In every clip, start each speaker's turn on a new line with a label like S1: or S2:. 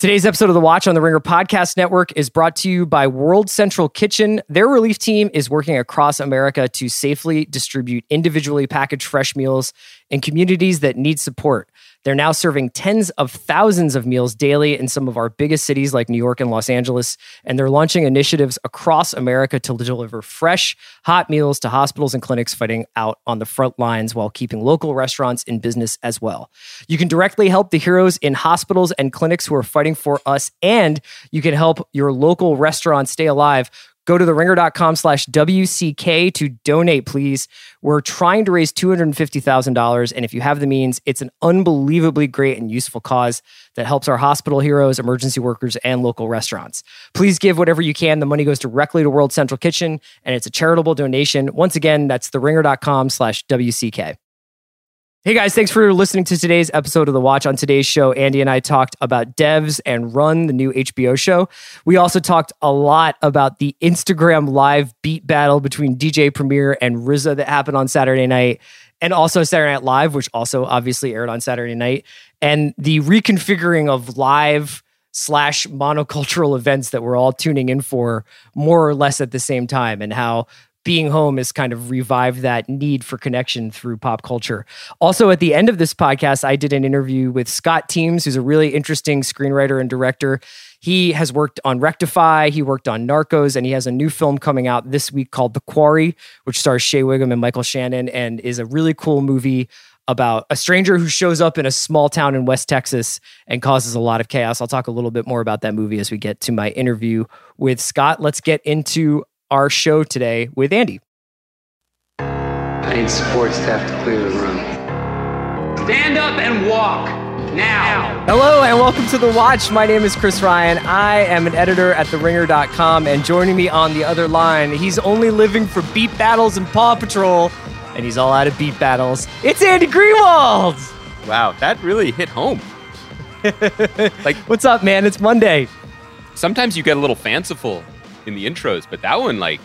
S1: Today's episode of The Watch on the Ringer Podcast Network is brought to you by World Central Kitchen. Their relief team is working across America to safely distribute individually packaged fresh meals in communities that need support. They're now serving tens of thousands of meals daily in some of our biggest cities like New York and Los Angeles. And they're launching initiatives across America to deliver fresh, hot meals to hospitals and clinics fighting out on the front lines while keeping local restaurants in business as well. You can directly help the heroes in hospitals and clinics who are fighting for us, and you can help your local restaurant stay alive Go to theringer.com slash WCK to donate, please. We're trying to raise $250,000. And if you have the means, it's an unbelievably great and useful cause that helps our hospital heroes, emergency workers, and local restaurants. Please give whatever you can. The money goes directly to World Central Kitchen, and it's a charitable donation. Once again, that's theringer.com slash WCK. Hey guys, thanks for listening to today's episode of The Watch. On today's show, Andy and I talked about Devs and Run, the new HBO show. We also talked a lot about the Instagram live beat battle between DJ Premier and RZA that happened on Saturday night, and also Saturday Night Live, which also obviously aired on Saturday night, and the reconfiguring of live slash monocultural events that we're all tuning in for more or less at the same time, and how being home has kind of revived that need for connection through pop culture. Also, at the end of this podcast, I did an interview with Scott Teems, who's a really interesting screenwriter and director. He has worked on Rectify, he worked on Narcos, and he has a new film coming out this week called The Quarry, which stars Shea Whigham and Michael Shannon and is a really cool movie about a stranger who shows up in a small town in West Texas and causes a lot of chaos. I'll talk a little bit more about that movie as we get to my interview with Scott. Let's get into our show today with Andy.
S2: I need support staff to clear the room.
S3: Stand up and walk now.
S1: Hello and welcome to The Watch. My name is Chris Ryan. I am an editor at TheRinger.com, and joining me on the other line, he's only living for beat battles and Paw Patrol, and he's all out of beat battles. It's Andy Greenwald.
S4: Wow, that really hit home.
S1: like, what's up, man? It's Monday.
S4: Sometimes you get a little fanciful in the intros, but that one, like,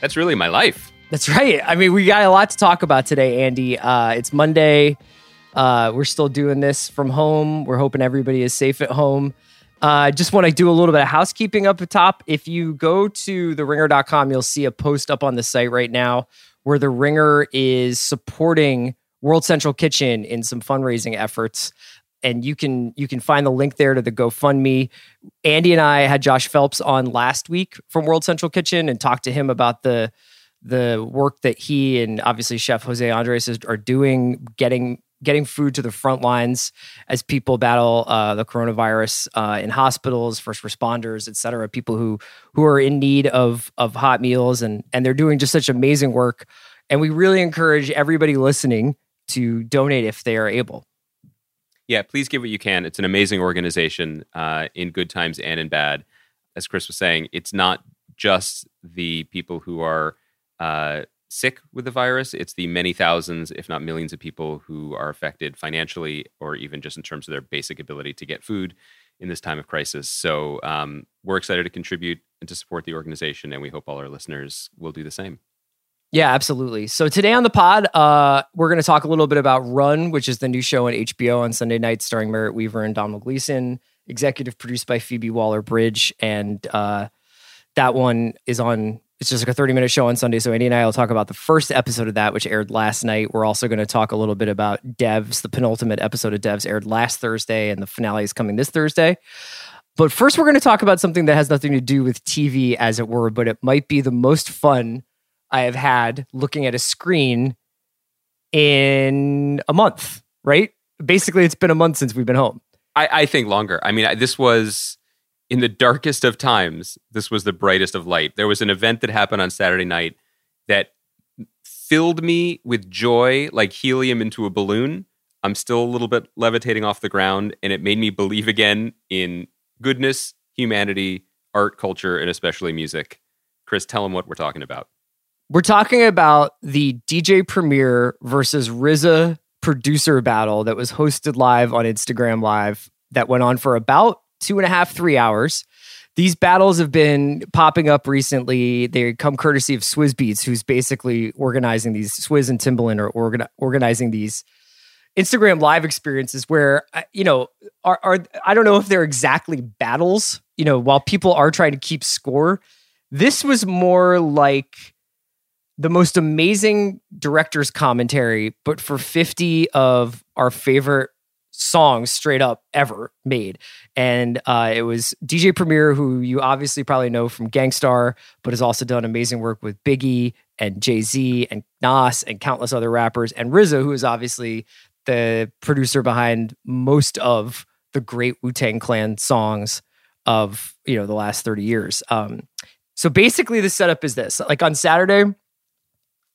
S4: that's really my life.
S1: That's right. I mean, we got a lot to talk about today, Andy. Uh, it's Monday. Uh, we're still doing this from home. We're hoping everybody is safe at home. I uh, just want to do a little bit of housekeeping up at top. If you go to theringer.com, you'll see a post up on the site right now where the Ringer is supporting World Central Kitchen in some fundraising efforts and you can you can find the link there to the GoFundMe. Andy and I had Josh Phelps on last week from World Central Kitchen and talked to him about the the work that he and obviously Chef Jose Andres are doing, getting getting food to the front lines as people battle uh, the coronavirus uh, in hospitals, first responders, et cetera, people who who are in need of of hot meals, and and they're doing just such amazing work. And we really encourage everybody listening to donate if they are able.
S4: Yeah, please give what you can. It's an amazing organization uh, in good times and in bad. As Chris was saying, it's not just the people who are uh, sick with the virus, it's the many thousands, if not millions, of people who are affected financially or even just in terms of their basic ability to get food in this time of crisis. So um, we're excited to contribute and to support the organization, and we hope all our listeners will do the same.
S1: Yeah, absolutely. So today on the pod, uh, we're going to talk a little bit about Run, which is the new show on HBO on Sunday night, starring Merritt Wever and Domhnall Gleeson, executive produced by Phoebe Waller Bridge, and uh, that one is on. It's just like a thirty-minute show on Sunday. So Andy and I will talk about the first episode of that, which aired last night. We're also going to talk a little bit about Devs. The penultimate episode of Devs aired last Thursday, and the finale is coming this Thursday. But first, we're going to talk about something that has nothing to do with TV, as it were, but it might be the most fun I have had looking at a screen in a month, right? Basically, it's been a month since we've been home.
S4: I, I think longer. I mean, I, this was in the darkest of times. This was the brightest of light. There was an event that happened on Saturday night that filled me with joy like helium into a balloon. I'm still a little bit levitating off the ground, and it made me believe again in goodness, humanity, art, culture, and especially music. Chris, tell them what we're talking about.
S1: We're talking about the DJ Premier versus RZA producer battle that was hosted live on Instagram Live that went on for about two and a half, three hours. These battles have been popping up recently. They come courtesy of Swizz Beatz, who's basically organizing these. Swizz and Timbaland are organizing these Instagram live experiences where uh, you know are are I don't know if they're exactly battles. You know, while people are trying to keep score, this was more like the most amazing director's commentary, but for 50 of our favorite songs straight up ever made. And uh, it was DJ Premier, who you obviously probably know from Gang Starr, but has also done amazing work with Biggie and Jay Z and Nas and countless other rappers, and RZA, who is obviously the producer behind most of the great Wu Tang Clan songs of you know the last 30 years. Um, so basically, the setup is this: like on Saturday,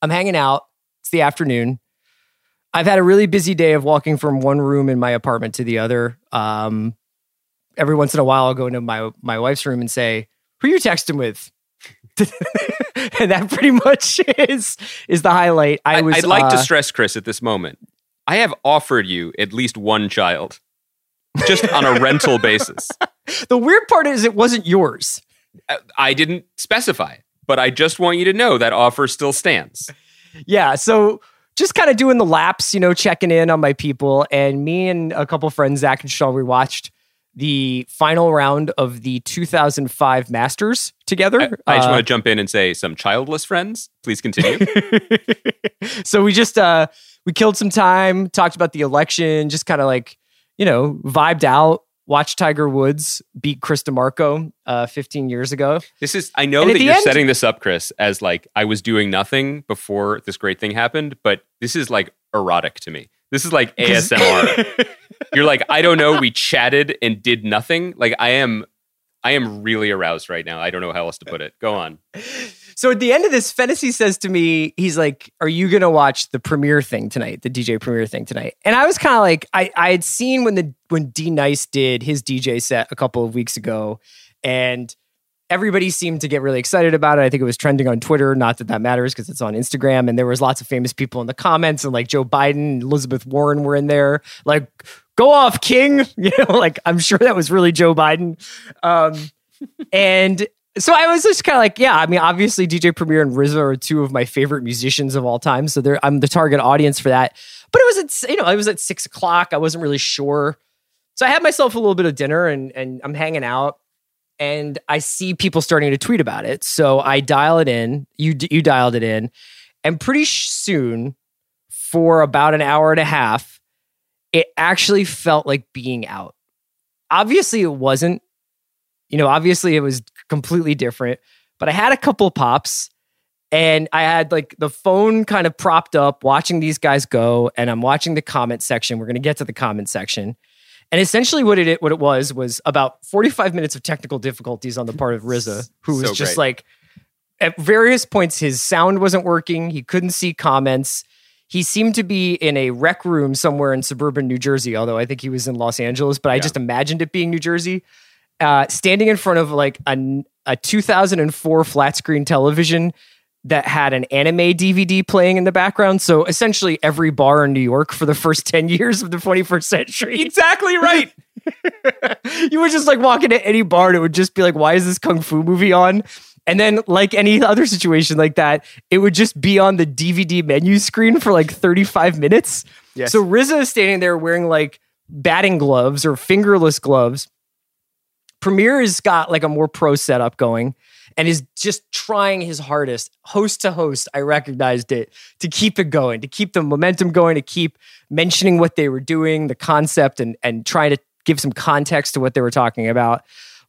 S1: I'm hanging out. It's the afternoon. I've had a really busy day of walking from one room in my apartment to the other. Um, every once in a while, I'll go into my my wife's room and say, "Who are you texting with?" and that pretty much is is the highlight. I was.
S4: I'd like
S1: uh,
S4: to stress, Chris, at this moment, I have offered you at least one child, just on a rental basis.
S1: the weird part is it wasn't yours.
S4: Uh, I didn't specify, but I just want you to know that offer still stands.
S1: Yeah, so just kind of doing the laps, you know, checking in on my people, and me and a couple friends, Zach and Sean, we watched the final round of the 2005 Masters together.
S4: I, I just
S1: Uh,
S4: want to jump in and say some childless friends. Please continue.
S1: so we just uh we killed some time, talked about the election, just kind of like, you know, vibed out, watched Tiger Woods beat Chris DiMarco uh 15 years ago.
S4: This is I know
S1: And
S4: that you're
S1: end-
S4: setting this up, Chris, as like I was doing nothing before this great thing happened, but this is like erotic to me. This is like ASMR. you're like, I don't know, we chatted and did nothing. Like I am I am really aroused right now. I don't know how else to put it. Go on.
S1: So at the end of this, Fennessy says to me, he's like, Are you gonna watch the premiere thing tonight, the DJ Premier thing tonight? And I was kind of like, I, I had seen when the when D Nice did his DJ set a couple of weeks ago, and everybody seemed to get really excited about it. I think it was trending on Twitter. Not that that matters because it's on Instagram, and there was lots of famous people in the comments, and like Joe Biden, and Elizabeth Warren were in there, like. Go off, King. You know, like I'm sure that was really Joe Biden. Um, and so I was just kind of like, yeah, I mean, obviously DJ Premier and RZA are two of my favorite musicians of all time, so I'm the target audience for that. But it was at you know it was at six o'clock. I wasn't really sure, so I had myself a little bit of dinner and and I'm hanging out, and I see people starting to tweet about it. So I dial it in. You you dialed it in, and pretty soon, for about an hour and a half, it actually felt like being out. Obviously, it wasn't you know, obviously it was completely different, but I had a couple pops and I had like the phone kind of propped up watching these guys go and I'm watching the comment section. We're going to get to the comment section. And essentially what it what it was was about 45 minutes of technical difficulties on the part of RZA who was
S4: So
S1: just
S4: great.
S1: like at various points his sound wasn't working, he couldn't see comments. He seemed to be in a rec room somewhere in suburban New Jersey, although I think he was in Los Angeles, but I just imagined it being New Jersey uh, standing in front of like a, a 2004 flat screen television that had an anime DVD playing in the background. So essentially, every bar in New York for the first 10 years of the 21st century.
S4: Exactly right.
S1: you would just like walk into any bar and it would just be like, why is this kung fu movie on? And then, like any other situation like that, it would just be on the DVD menu screen for like 35 minutes.
S4: Yes.
S1: So RZA is standing there wearing like batting gloves or fingerless gloves. Premier has got like a more pro setup going and is just trying his hardest, host to host. I recognized it to keep it going, to keep the momentum going, to keep mentioning what they were doing, the concept, and and trying to give some context to what they were talking about.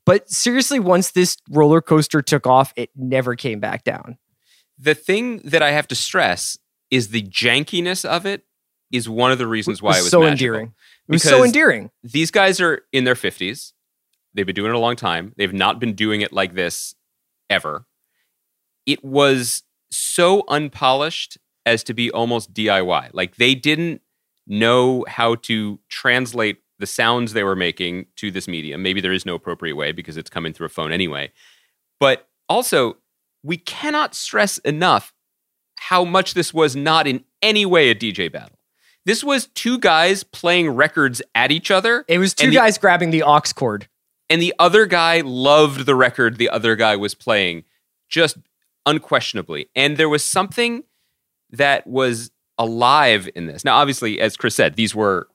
S1: But seriously, once this roller coaster took off, it never came back down.
S4: The thing that I have to stress is the jankiness of it is one of the reasons why it was
S1: so
S4: magical.
S1: endearing. It was so endearing.
S4: These guys are in their 50s. They've been doing it a long time. They've not been doing it like this ever. It was so unpolished as to be almost DIY. Like they didn't know how to translate the sounds they were making to this medium. Maybe there is no appropriate way because it's coming through a phone anyway. But also, we cannot stress enough how much this was not in any way a DJ battle. This was two guys playing records at each other.
S1: It was two
S4: the-
S1: guys grabbing the aux cord.
S4: And the other guy loved the record the other guy was playing just unquestionably and there was something that was alive in this. Now, obviously, as Chris said, these were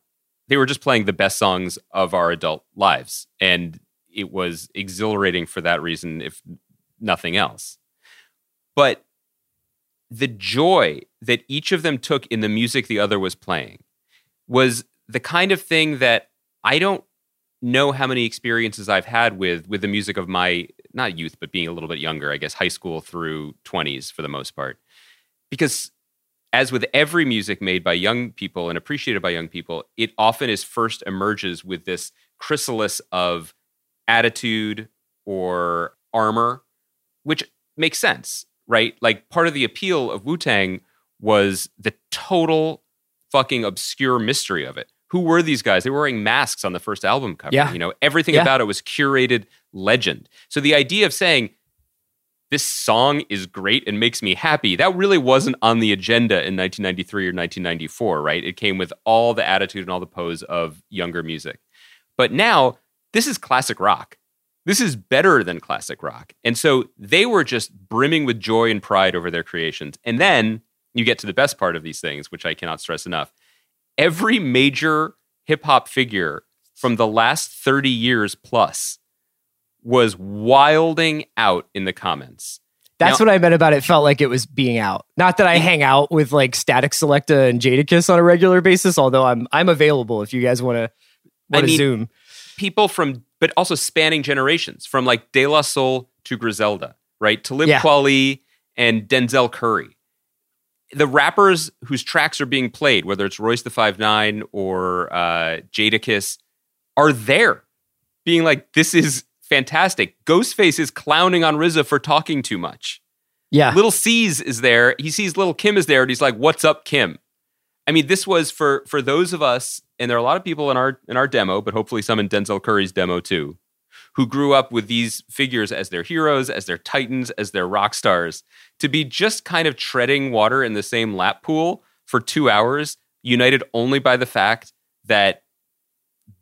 S4: they were just playing the best songs of our adult lives, and it was exhilarating for that reason, if nothing else. But the joy that each of them took in the music the other was playing was the kind of thing that I don't know how many experiences I've had with with the music of my not youth but being a little bit younger, I guess high school through 20s for the most part. Because as with every music made by young people and appreciated by young people, it often is first emerges with this chrysalis of attitude or armor, which makes sense, right? Like part of the appeal of Wu Tang was the total fucking obscure mystery of it. Who were these guys? They were wearing masks on the first album cover.
S1: Yeah.
S4: You know, everything
S1: Yeah.
S4: about it was curated legend. So the idea of saying this song is great and makes me happy, that really wasn't on the agenda in 1993 or 1994, right? It came with all the attitude and all the pose of younger music. But now, this is classic rock. This is better than classic rock. And so they were just brimming with joy and pride over their creations. And then you get to the best part of these things, which I cannot stress enough. Every major hip hop figure from the last 30 years plus was wilding out in the comments.
S1: That's
S4: Now-
S1: what I meant about it felt like it was being out. Not that I hang out with like Statik Selektah and Jadakiss on a regular basis, although I'm I'm available if you guys want to
S4: I
S1: want to
S4: mean-
S1: zoom.
S4: people from, but also spanning generations, from like De La Soul to Griselda, right? Talib
S1: Yeah.
S4: Kweli and Denzel Curry. The rappers whose tracks are being played, whether it's Royce the Five Nine or uh, Jadakiss, are there, being like, "This is fantastic." Ghostface is clowning on RZA for talking too much.
S1: Yeah.
S4: Little Cease is there. He sees Little Kim is there, and he's like, "What's up, Kim?" I mean, this was for for those of us, and there are a lot of people in our in our demo, but hopefully some in Denzel Curry's demo too, who grew up with these figures as their heroes, as their titans, as their rock stars. To be just kind of treading water in the same lap pool for two hours, united only by the fact that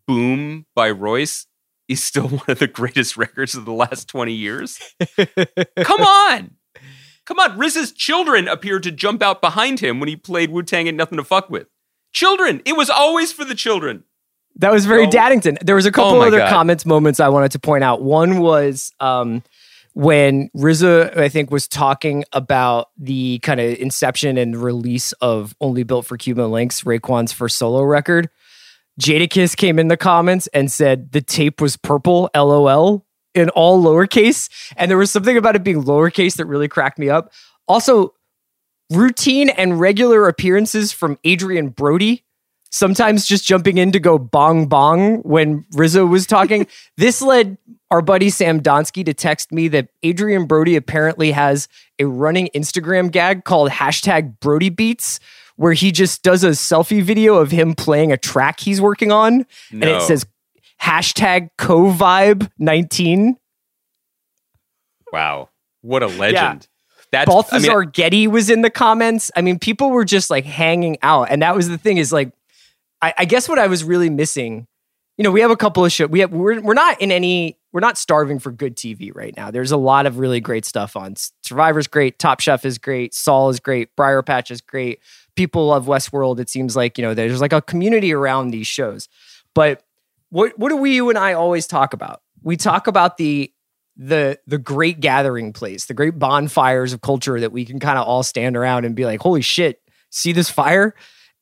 S4: "Boom" by Royce is still one of the greatest records of the last twenty years. Come on. Come on. RZA's children appeared to jump out behind him when he played Wu Tang and Nothing to Fuck With. Children. It was always for the children.
S1: That was very
S4: No.
S1: Daddington. There was a couple
S4: Oh
S1: other
S4: God.
S1: comments moments I wanted to point out. One was um, when RZA, I think, was talking about the kind of inception and release of Only Built for Cuban Links, Raekwon's first solo record. Jadakiss came in the comments and said the tape was purple, LOL, in all lowercase. And there was something about it being lowercase that really cracked me up. Also, routine and regular appearances from Adrien Brody sometimes just jumping in to go bong bong when RZA was talking. this led our buddy Sam Donsky to text me that Adrien Brody apparently has a running Instagram gag called hashtag Brody Beats, where he just does a selfie video of him playing a track he's working on. And it says hashtag co-vibe 19.
S4: Wow. What a legend. That's
S1: Balthazar
S4: I mean,
S1: Getty was in the comments. I mean, people were just like hanging out. And that was the thing is like, I, I guess what I was really missing, you know, we have a couple of shows. We have, we're, we're not in any, we're not starving for good TV right now. There's a lot of really great stuff on. Survivor's great. Top Chef is great. Saul is great. Briar Patch is great. People love Westworld. It seems like, you know, there's like a community around these shows. But what, what do we, you and I always talk about? We talk about the the the great gathering place, the great bonfires of culture that we can kind of all stand around and be like, "Holy shit, see this fire?"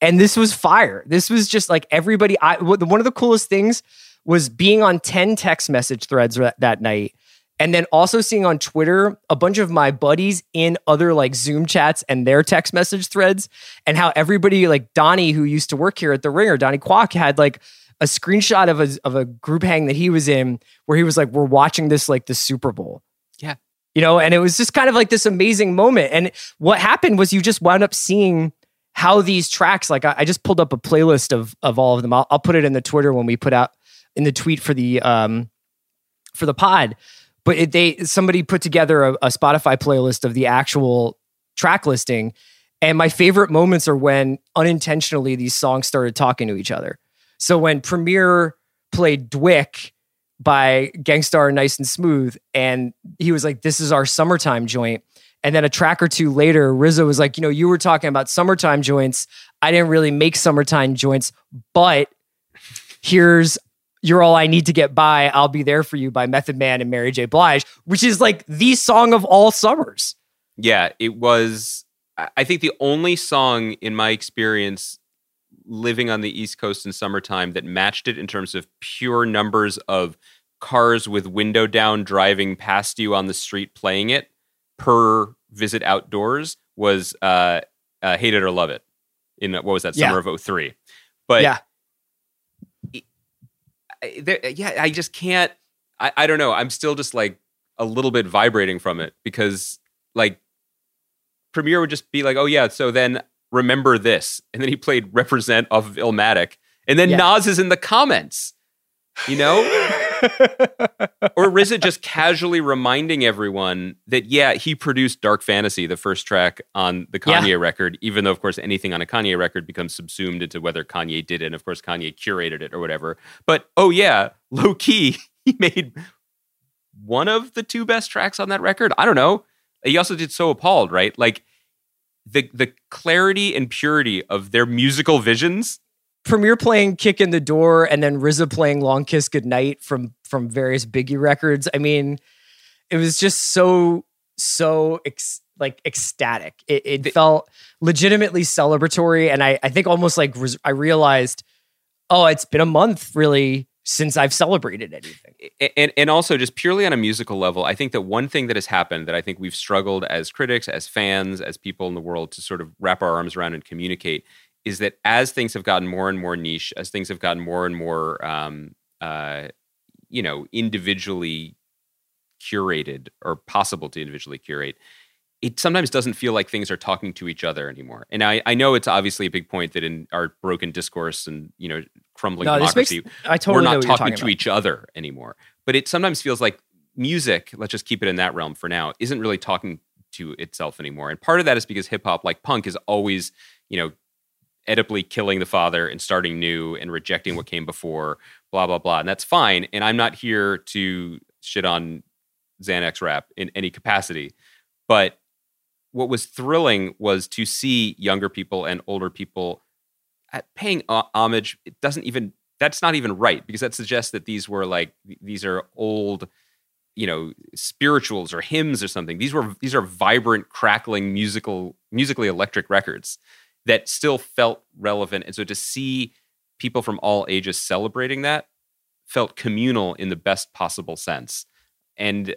S1: And this was fire. This was just like everybody. I one of the coolest things was being on ten text message threads that, that night, and then also seeing on Twitter a bunch of my buddies in other like Zoom chats and their text message threads, and how everybody like Donnie, who used to work here at the Ringer, Donnie Kwak, had like a screenshot of a of a group hang that he was in where he was like, "We're watching this like the Super Bowl."
S4: Yeah.
S1: you know, and it was just kind of like this amazing moment. And what happened was you just wound up seeing how these tracks. Like I, I just pulled up a playlist of of all of them. I'll, I'll put it in the Twitter when we put out in the tweet for the um for the pod. But it, they somebody put together a, a Spotify playlist of the actual track listing. And my favorite moments are when unintentionally these songs started talking to each other. So when Premier played DWYCK by Gang Starr Nice and Smooth, and he was like, This is our summertime joint. And then a track or two later, RZA was like, you know, you were talking about summertime joints. I didn't really make summertime joints, but here's You're All I Need to Get By, I'll Be There For You by Method Man and Mary J. Blige, which is like the song of all summers.
S4: Yeah, it was. I think the only song in my experience living on the East Coast in summertime that matched it in terms of pure numbers of cars with window down driving past you on the street playing it per visit outdoors was uh, uh, Hate It or Love It in what was that
S1: Yeah.
S4: summer of 03. But
S1: yeah.
S4: I- there, yeah, I just can't. I, I don't know. I'm still just like a little bit vibrating from it because like Premier would just be like, oh yeah, so then remember this, and then he played Represent off of Illmatic, and then
S1: Yeah.
S4: Nas is in the comments, you know, or RZA just casually reminding everyone that yeah, he produced Dark Fantasy, the first track on the
S1: Yeah.
S4: Kanye record, even though of course anything on a Kanye record becomes subsumed into whether Kanye did it, and of course Kanye curated it or whatever. But oh yeah, low key, he made one of the two best tracks on that record. I don't know. He also did So Appalled, right? Like the the clarity and purity of their musical visions.
S1: Premier playing Kick in the Door and then RZA playing Long Kiss Goodnight from from various Biggie records. I mean, it was just so so ex, like ecstatic. It, it felt legitimately celebratory, and I I think almost like res- I realized, oh, it's been a month really since I've celebrated anything.
S4: And and also just purely on a musical level, I think that one thing that has happened that I think we've struggled as critics, as fans, as people in the world to sort of wrap our arms around and communicate is that as things have gotten more and more niche, as things have gotten more and more, um, uh, you know, individually curated or possible to individually curate, it sometimes doesn't feel like things are talking to each other anymore. And I, I know it's obviously a big point that in our broken discourse and you know crumbling
S1: No, this makes
S4: democracy,
S1: I totally
S4: we're not talking
S1: talking
S4: to each other anymore. But it sometimes feels like music, let's just keep it in that realm for now, isn't really talking to itself anymore. And part of that is because hip hop, like punk, is always, you know, Oedipally killing the father and starting new and rejecting what came before, blah, blah, blah. And that's fine. And I'm not here to shit on Xanax rap in any capacity. But what was thrilling was to see younger people and older people at paying homage. It doesn't even that's not even right because that suggests that these were like these are old you know spirituals or hymns or something these were these are vibrant crackling musical musically electric records that still felt relevant. And so to see people from all ages celebrating that felt communal in the best possible sense. And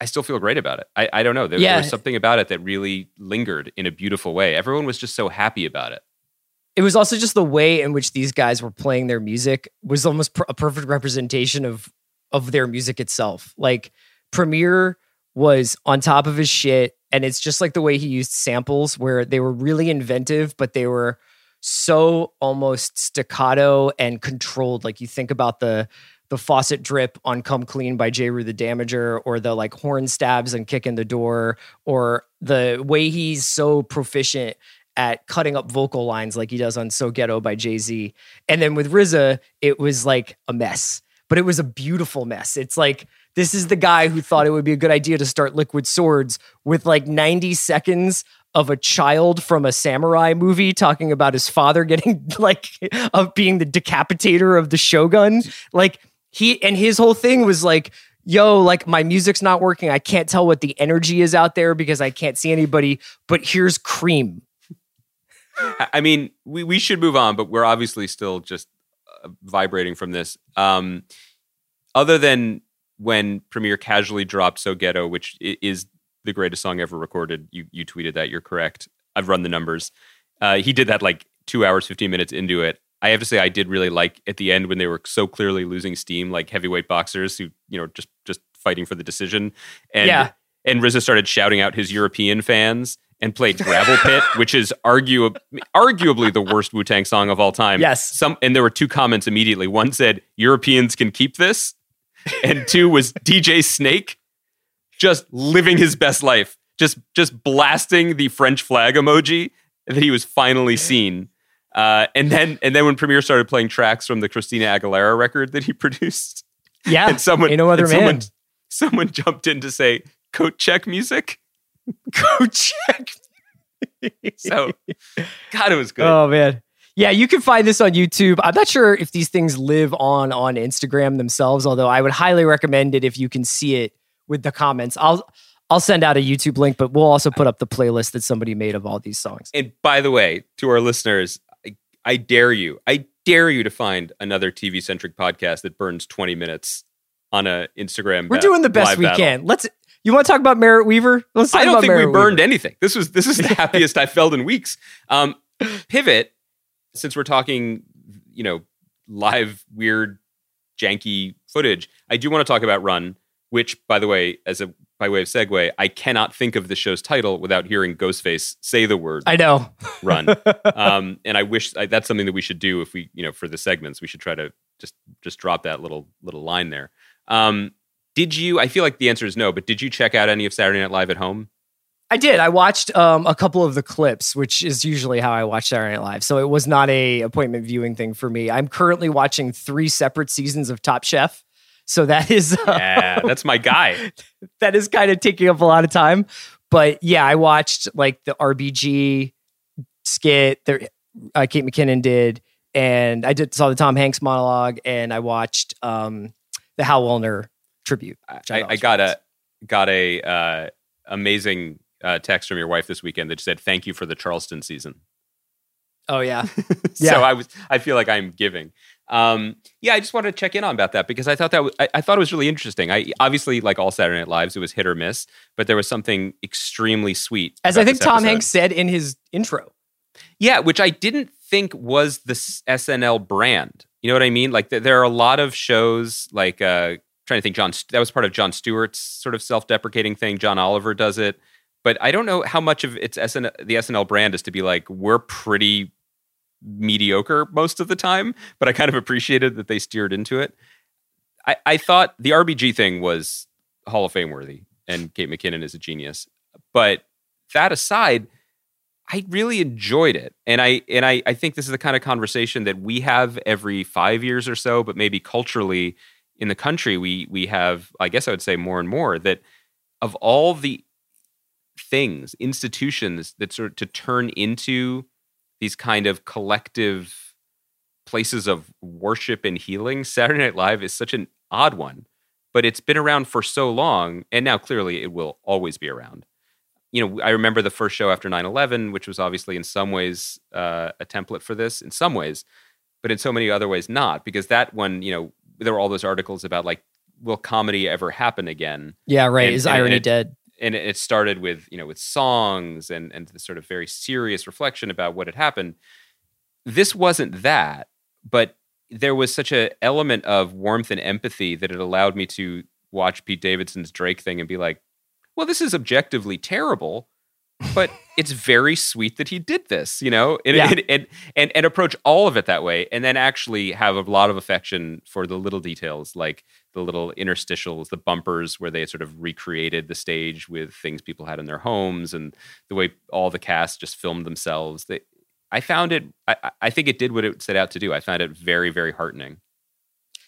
S4: i still feel great about it. I, I don't know. There, there was something about it that really lingered in a beautiful way. Everyone was just so happy about it.
S1: It was also just the way in which these guys were playing their music was almost pr- a perfect representation of of their music itself. Like Premier was on top of his shit and it's just like the way he used samples where they were really inventive but they were so almost staccato and controlled like you think about the the faucet drip on Come Clean by Jeru the Damaja, or the like horn stabs and kick in the door, or the way he's so proficient at cutting up vocal lines like he does on So Ghetto by Jay Z. And then with RZA, it was like a mess, but it was a beautiful mess. It's like, this is the guy who thought it would be a good idea to start Liquid Swords with like 90 seconds of a child from a samurai movie talking about his father getting like of being the decapitator of the shogun. Like he and his whole thing was like, yo, like my music's not working. I can't tell what the energy is out there because I can't see anybody, but here's cream.
S4: I mean, we, we should move on, but we're obviously still just uh, vibrating from this. Um, other than when Premier casually dropped "So Ghetto," which is the greatest song ever recorded. You you tweeted that. You're correct. I've run the numbers. Uh, he did that like two hours, fifteen minutes into it. I have to say, I did really like at the end when they were so clearly losing steam, like heavyweight boxers who you know just just fighting for the decision. And
S1: Yeah.
S4: and RZA started shouting out his European fans and played Gravel Pit, which is argu- arguably the worst Wu Tang song of all time.
S1: Yes.
S4: Some and there were two comments immediately. One said Europeans can keep this, and two was DJ Snake just living his best life, just just blasting the French flag emoji that he was finally seen. Uh, and then and then when Premier started playing tracks from the Christina Aguilera record that he produced,
S1: Yeah.
S4: and someone
S1: ain't no other
S4: and someone,
S1: man.
S4: someone jumped in to say coat check music
S1: Go check.
S4: So, God, it was good.
S1: Oh man. Yeah, you can find this on YouTube. I'm not sure if these things live on on Instagram themselves, although I would highly recommend it if you can see it with the comments. I'll I'll send out a YouTube link, but we'll also put up the playlist that somebody made of all these songs.
S4: And by the way, to our listeners, I, I dare you, I dare you to find another TV centric podcast that burns 20 minutes on a Instagram.
S1: We're
S4: ba-
S1: doing the best we
S4: battle.
S1: can. Let's. You want to talk about Merritt Wever? Let's talk
S4: I don't
S1: about
S4: think we burned
S1: Wever.
S4: anything. This was this is the happiest I felt in weeks. Um, pivot, since we're talking, you know, live weird, janky footage. I do want to talk about Run, which, by the way, as a by way of segue, I cannot think of the show's title without hearing Ghostface say the word
S1: I know.
S4: Run. um, and I wish I, that's something that we should do if we, you know, for the segments, we should try to just just drop that little little line there. Um, did you? I feel like the answer is no, but did you check out any of Saturday Night Live at home?
S1: I did. I watched um, a couple of the clips, which is usually how I watch Saturday Night Live. So it was not a appointment viewing thing for me. I'm currently watching three separate seasons of Top Chef. So that is uh,
S4: Yeah, that's my guy.
S1: that is kind of taking up a lot of time. But yeah, I watched like the RBG skit that uh, Kate McKinnon did, and I did saw the Tom Hanks monologue, and I watched um, the Hal Willner tribute. which
S4: I, I got a got a uh, amazing uh, text from your wife this weekend that said thank you for the Charleston season.
S1: Oh yeah, yeah.
S4: so I was I feel like I'm giving. Um, yeah, I just wanted to check in on about that because I thought that was, I, I thought it was really interesting. I obviously like all Saturday Night Lives, it was hit or miss, but there was something extremely sweet.
S1: as I think Tom
S4: episode.
S1: Hanks said in his intro.
S4: Yeah, which I didn't think was the SNL brand. You know what I mean? Like th- there are a lot of shows like uh trying to think Jon that was part of Jon Stewart's sort of self-deprecating thing. John Oliver does it. But I don't know how much of it's SN- the SNL brand is to be like we're pretty mediocre most of the time, but I kind of appreciated that they steered into it. I, I thought the RBG thing was Hall of Fame worthy, and Kate McKinnon is a genius. But that aside, I really enjoyed it. And I and I, I think this is the kind of conversation that we have every five years or so, but maybe culturally in the country we we have, I guess I would say more and more, that of all the things, institutions that sort of to turn into these kind of collective places of worship and healing, Saturday Night Live is such an odd one. But it's been around for so long, and now clearly it will always be around you know, I remember the first show after 9 11, which was obviously in some ways uh, a template for this, in some ways, but in so many other ways not, because that one, you know, there were all those articles about like, will comedy ever happen again?
S1: Yeah, right.
S4: And-
S1: Is
S4: and- and
S1: irony
S4: it-
S1: dead?
S4: And it started with, you know, with songs and, and the sort of very serious reflection about what had happened. This wasn't that, but there was such an element of warmth and empathy that it allowed me to watch Pete Davidson's Drake thing and be like, well, this is objectively terrible, but it's very sweet that he did this, you know, and,
S1: Yeah.
S4: and, and, and, and approach all of it that way. And then actually have a lot of affection for the little details, like the little interstitials, the bumpers where they sort of recreated the stage with things people had in their homes and the way all the cast just filmed themselves. They, I found it, I, I- think it did what it set out to do. I found it very, very heartening.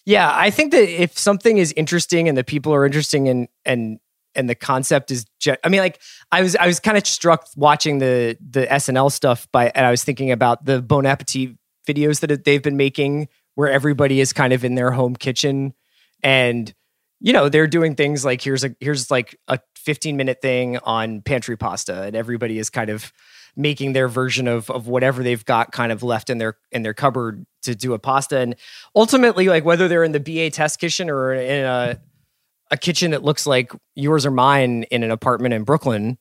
S1: Yeah, I think that if something is interesting and the people are interesting and and and the concept is, ge- I mean, like I was I was kind of struck watching the the SNL stuff by, and I was thinking about the Bon Appetit videos that they've been making, where everybody is kind of in their home kitchen, and you know they're doing things like here's a here's like a 15 minute thing on pantry pasta, and everybody is kind of making their version of of whatever they've got kind of left in their in their cupboard to do a pasta. And ultimately like whether they're in the BA test kitchen or in a a kitchen that looks like yours or mine in an apartment in Brooklyn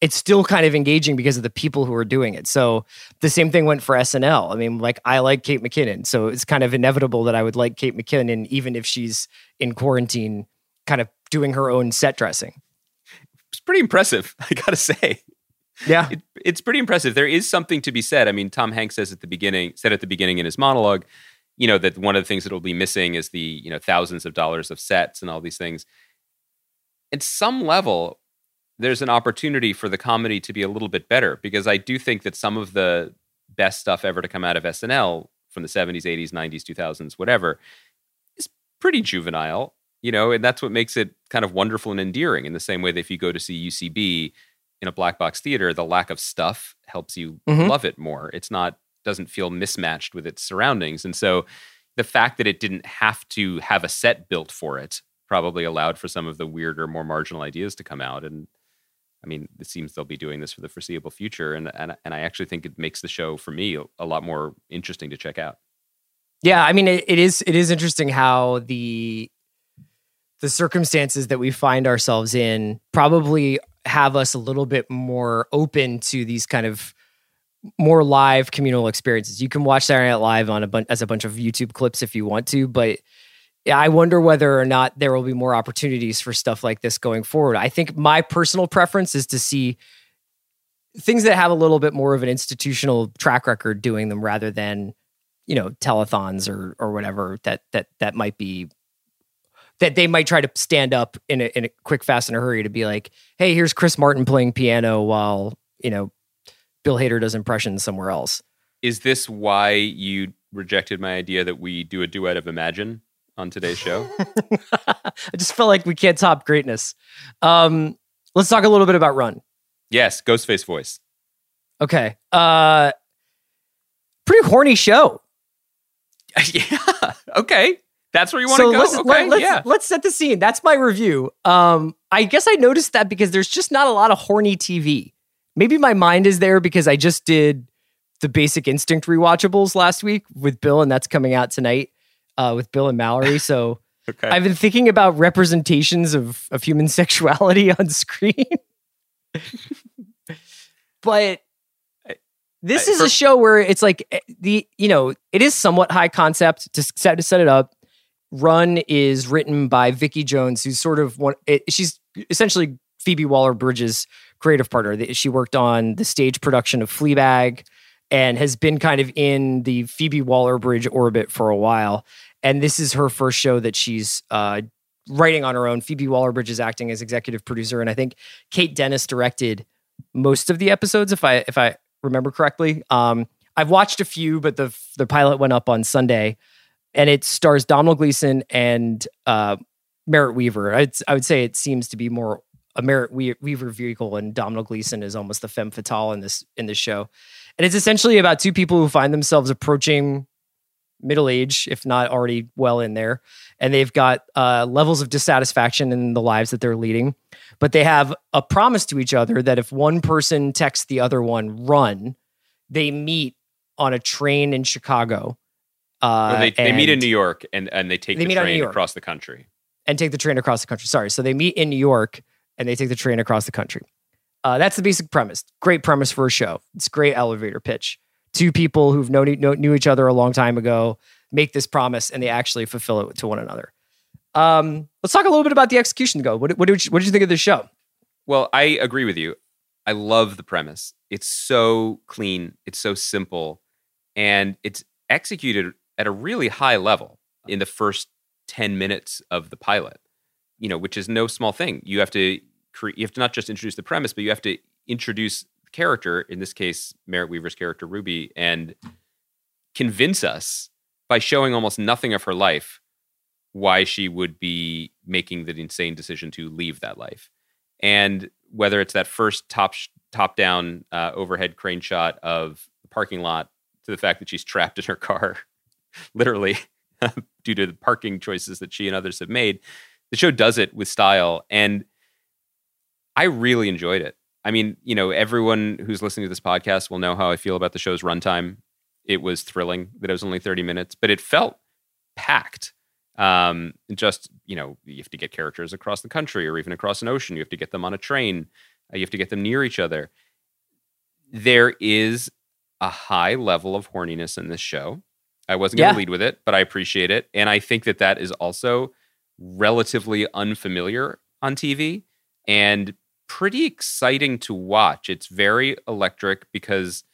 S1: it's still kind of engaging because of the people who are doing it. So the same thing went for SNL. I mean, like I like Kate McKinnon, so it's kind of inevitable that I would like Kate McKinnon even if she's in quarantine kind of doing her own set dressing.
S4: It's pretty impressive, I gotta say.
S1: Yeah.
S4: it, it's pretty impressive. There is something to be said. I mean, Tom Hanks says at the beginning, said at the beginning in his monologue, you know, that one of the things that will be missing is the, you know, thousands of dollars of sets and all these things. At some level, there's an opportunity for the comedy to be a little bit better because I do think that some of the best stuff ever to come out of SNL from the 70s, 80s, 90s, 2000s, whatever, is pretty juvenile, you know, and that's what makes it kind of wonderful and endearing in the same way that if you go to see UCB, in a black box theater, the lack of stuff helps you
S1: Mhm.
S4: love it more. It's not doesn't feel mismatched with its surroundings, and so the fact that it didn't have to have a set built for it probably allowed for some of the weirder, more marginal ideas to come out. And I mean, it seems they'll be doing this for the foreseeable future, and and and I actually think it makes the show for me a lot more interesting to check out.
S1: Yeah, I mean, it, it is it is interesting how the the circumstances that we find ourselves in probably have us a little bit more open to these kind of more live communal experiences. You can watch Saturday Night Live on a bunch as a bunch of YouTube clips if you want to, but I wonder whether or not there will be more opportunities for stuff like this going forward. I think my personal preference is to see things that have a little bit more of an institutional track record doing them rather than you know telethons or or whatever that that that might be that they might try to stand up in a, in a quick fast and a hurry to be like hey here's chris martin playing piano while you know bill hader does impressions somewhere else
S4: Is this why you rejected my idea that we do a duet of Imagine on today's show?
S1: i just felt like we can't top greatness um let's talk a little bit about run
S4: yes, Ghostface voice.
S1: okay uh pretty horny show
S4: yeah. Okay. That's where you want
S1: so
S4: to go.
S1: let's,
S4: okay.
S1: let, let's,
S4: yeah.
S1: let's set the scene. That's my review. Um, I guess I noticed that because there's just not a lot of horny TV. Maybe my mind is there because I just did the Basic Instinct rewatchables last week with Bill, and that's coming out tonight uh, with Bill and Mallory. So
S4: Okay.
S1: I've been thinking about representations of of human sexuality on screen. but this
S4: I-
S1: is
S4: for-
S1: a show where it's like eh, the you know it is somewhat high concept to set to set it up. Run is written by Vicky Jones, who's sort of one. It, she's essentially Phoebe Waller Bridge's creative partner. She worked on the stage production of Fleabag and has been kind of in the Phoebe Waller Bridge orbit for a while. And this is her first show that she's uh, writing on her own. Phoebe Waller Bridge is acting as executive producer, and I think Kate Dennis directed most of the episodes, if I if I remember correctly. Um, I've watched a few, but the the pilot went up on Sunday, and it stars Domhnall Gleeson and uh, Merritt Wever. I'd, I would say it seems to be more a Merritt Wever vehicle, and Domhnall Gleeson is almost the femme fatale in this in this show. And it's essentially about two people who find themselves approaching middle age, if not already well in there, and they've got uh, levels of dissatisfaction in the lives that they're leading. But they have a promise to each other that if one person texts the other one, run, they meet on a train in Chicago. Uh,
S4: they, they meet in New York and, and they take
S1: They
S4: the
S1: meet on New
S4: train across the country.
S1: and take the train across the country. Sorry. So they meet in New York and they take the train across the country. Uh, that's the basic premise. Great premise for a show. It's a great elevator pitch. Two people who've known, know, knew each other a long time ago make this promise and they actually fulfill it to one another. Um, let's talk a little bit about the execution. Go. What, what, did you, what did you think of this show?
S4: Well, I agree with you. I love the premise. It's so clean, it's so simple, and it's executed at a really high level in the first 10 minutes of the pilot. You know, which is no small thing. You have to create. you have to not just introduce the premise, but you have to introduce character, in this case Merritt Wever's character Ruby and convince us by showing almost nothing of her life why she would be making the insane decision to leave that life. And whether it's that first top top down uh, overhead crane shot of the parking lot to the fact that she's trapped in her car literally due to the parking choices that she and others have made the show does it with style and i really enjoyed it i mean you know everyone who's listening to this podcast will know how i feel about the show's runtime. It was thrilling that it was only 30 minutes but it felt packed. Um just you know you have to get characters across the country or even across an ocean. You have to get them on a train. Uh, you have to get them near each other. There is a high level of horniness in this show. I wasn't going
S1: Yeah.
S4: to lead with it but i appreciate it. And i think that that is also relatively unfamiliar on tv and pretty exciting to watch it's very electric because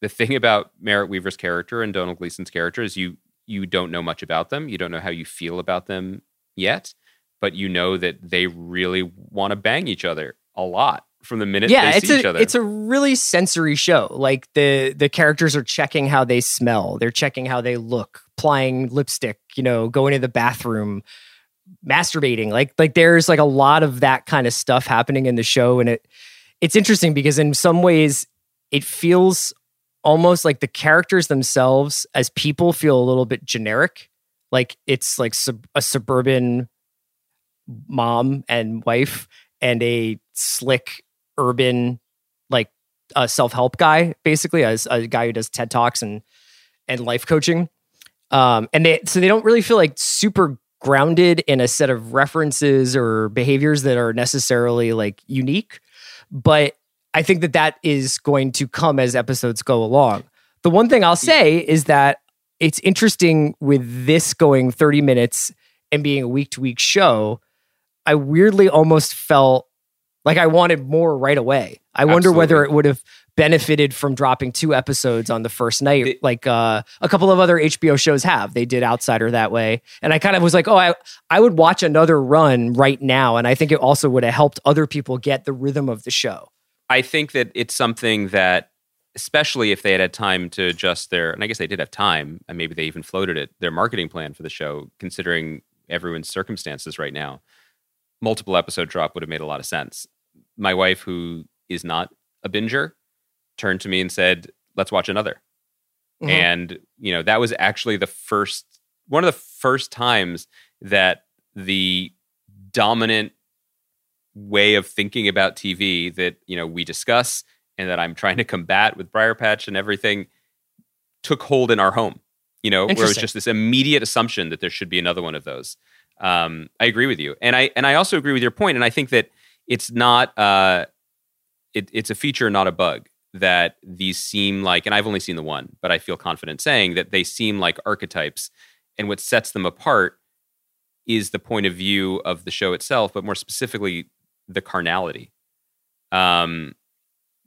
S4: the thing about merritt wever's character and domhnall gleeson's character is you you don't know much about them. You don't know how you feel about them yet, but you know that they really want to bang each other a lot from the minute
S1: yeah,
S4: they
S1: it's
S4: see
S1: a
S4: each other.
S1: it's a really sensory show. Like the the characters are checking how they smell, they're checking how they look, applying lipstick, you know, going to the bathroom, masturbating. Like like there's like a lot of that kind of stuff happening in the show, and it it's interesting because in some ways it feels almost like the characters themselves as people feel a little bit generic like it's like sub- a suburban mom and wife and a slick urban like a self-help guy basically as a guy who does ted talks and and life coaching um and they so they don't really feel like super grounded in a set of references or behaviors that are necessarily like unique. But i think that that is going to come as episodes go along. The one thing i'll say is that it's interesting with this going 30 minutes and being a week to week show i weirdly almost felt like i wanted more right away. I wonder whether it would have benefited from dropping two episodes on the first night like uh, a couple of other hbo shows have. They did outsider that way. And i kind of was like oh I, I would watch another run right now. And i think it also would have helped other people get the rhythm of the show.
S4: I think that it's something that, especially if they had had time to adjust their, and I guess they did have time, and maybe they even floated it, their marketing plan for the show, considering everyone's circumstances right now, multiple episode drop would have made a lot of sense. My wife, who is not a binger, turned to me and said, let's watch another.
S1: Mhm.
S4: And, you know, that was actually the first, one of the first times that the dominant way of thinking about TV that you know we discuss and that I'm trying to combat with Briar Patch and everything took hold in our home. You know, where it was just this immediate assumption that there should be another one of those. Um, I agree with you, and I and I also agree with your point, and I think that it's not uh, it, it's a feature, not a bug. That these seem like, and I've only seen the one, but I feel confident saying that they seem like archetypes, and what sets them apart is the point of view of the show itself, but more specifically the carnality. Um,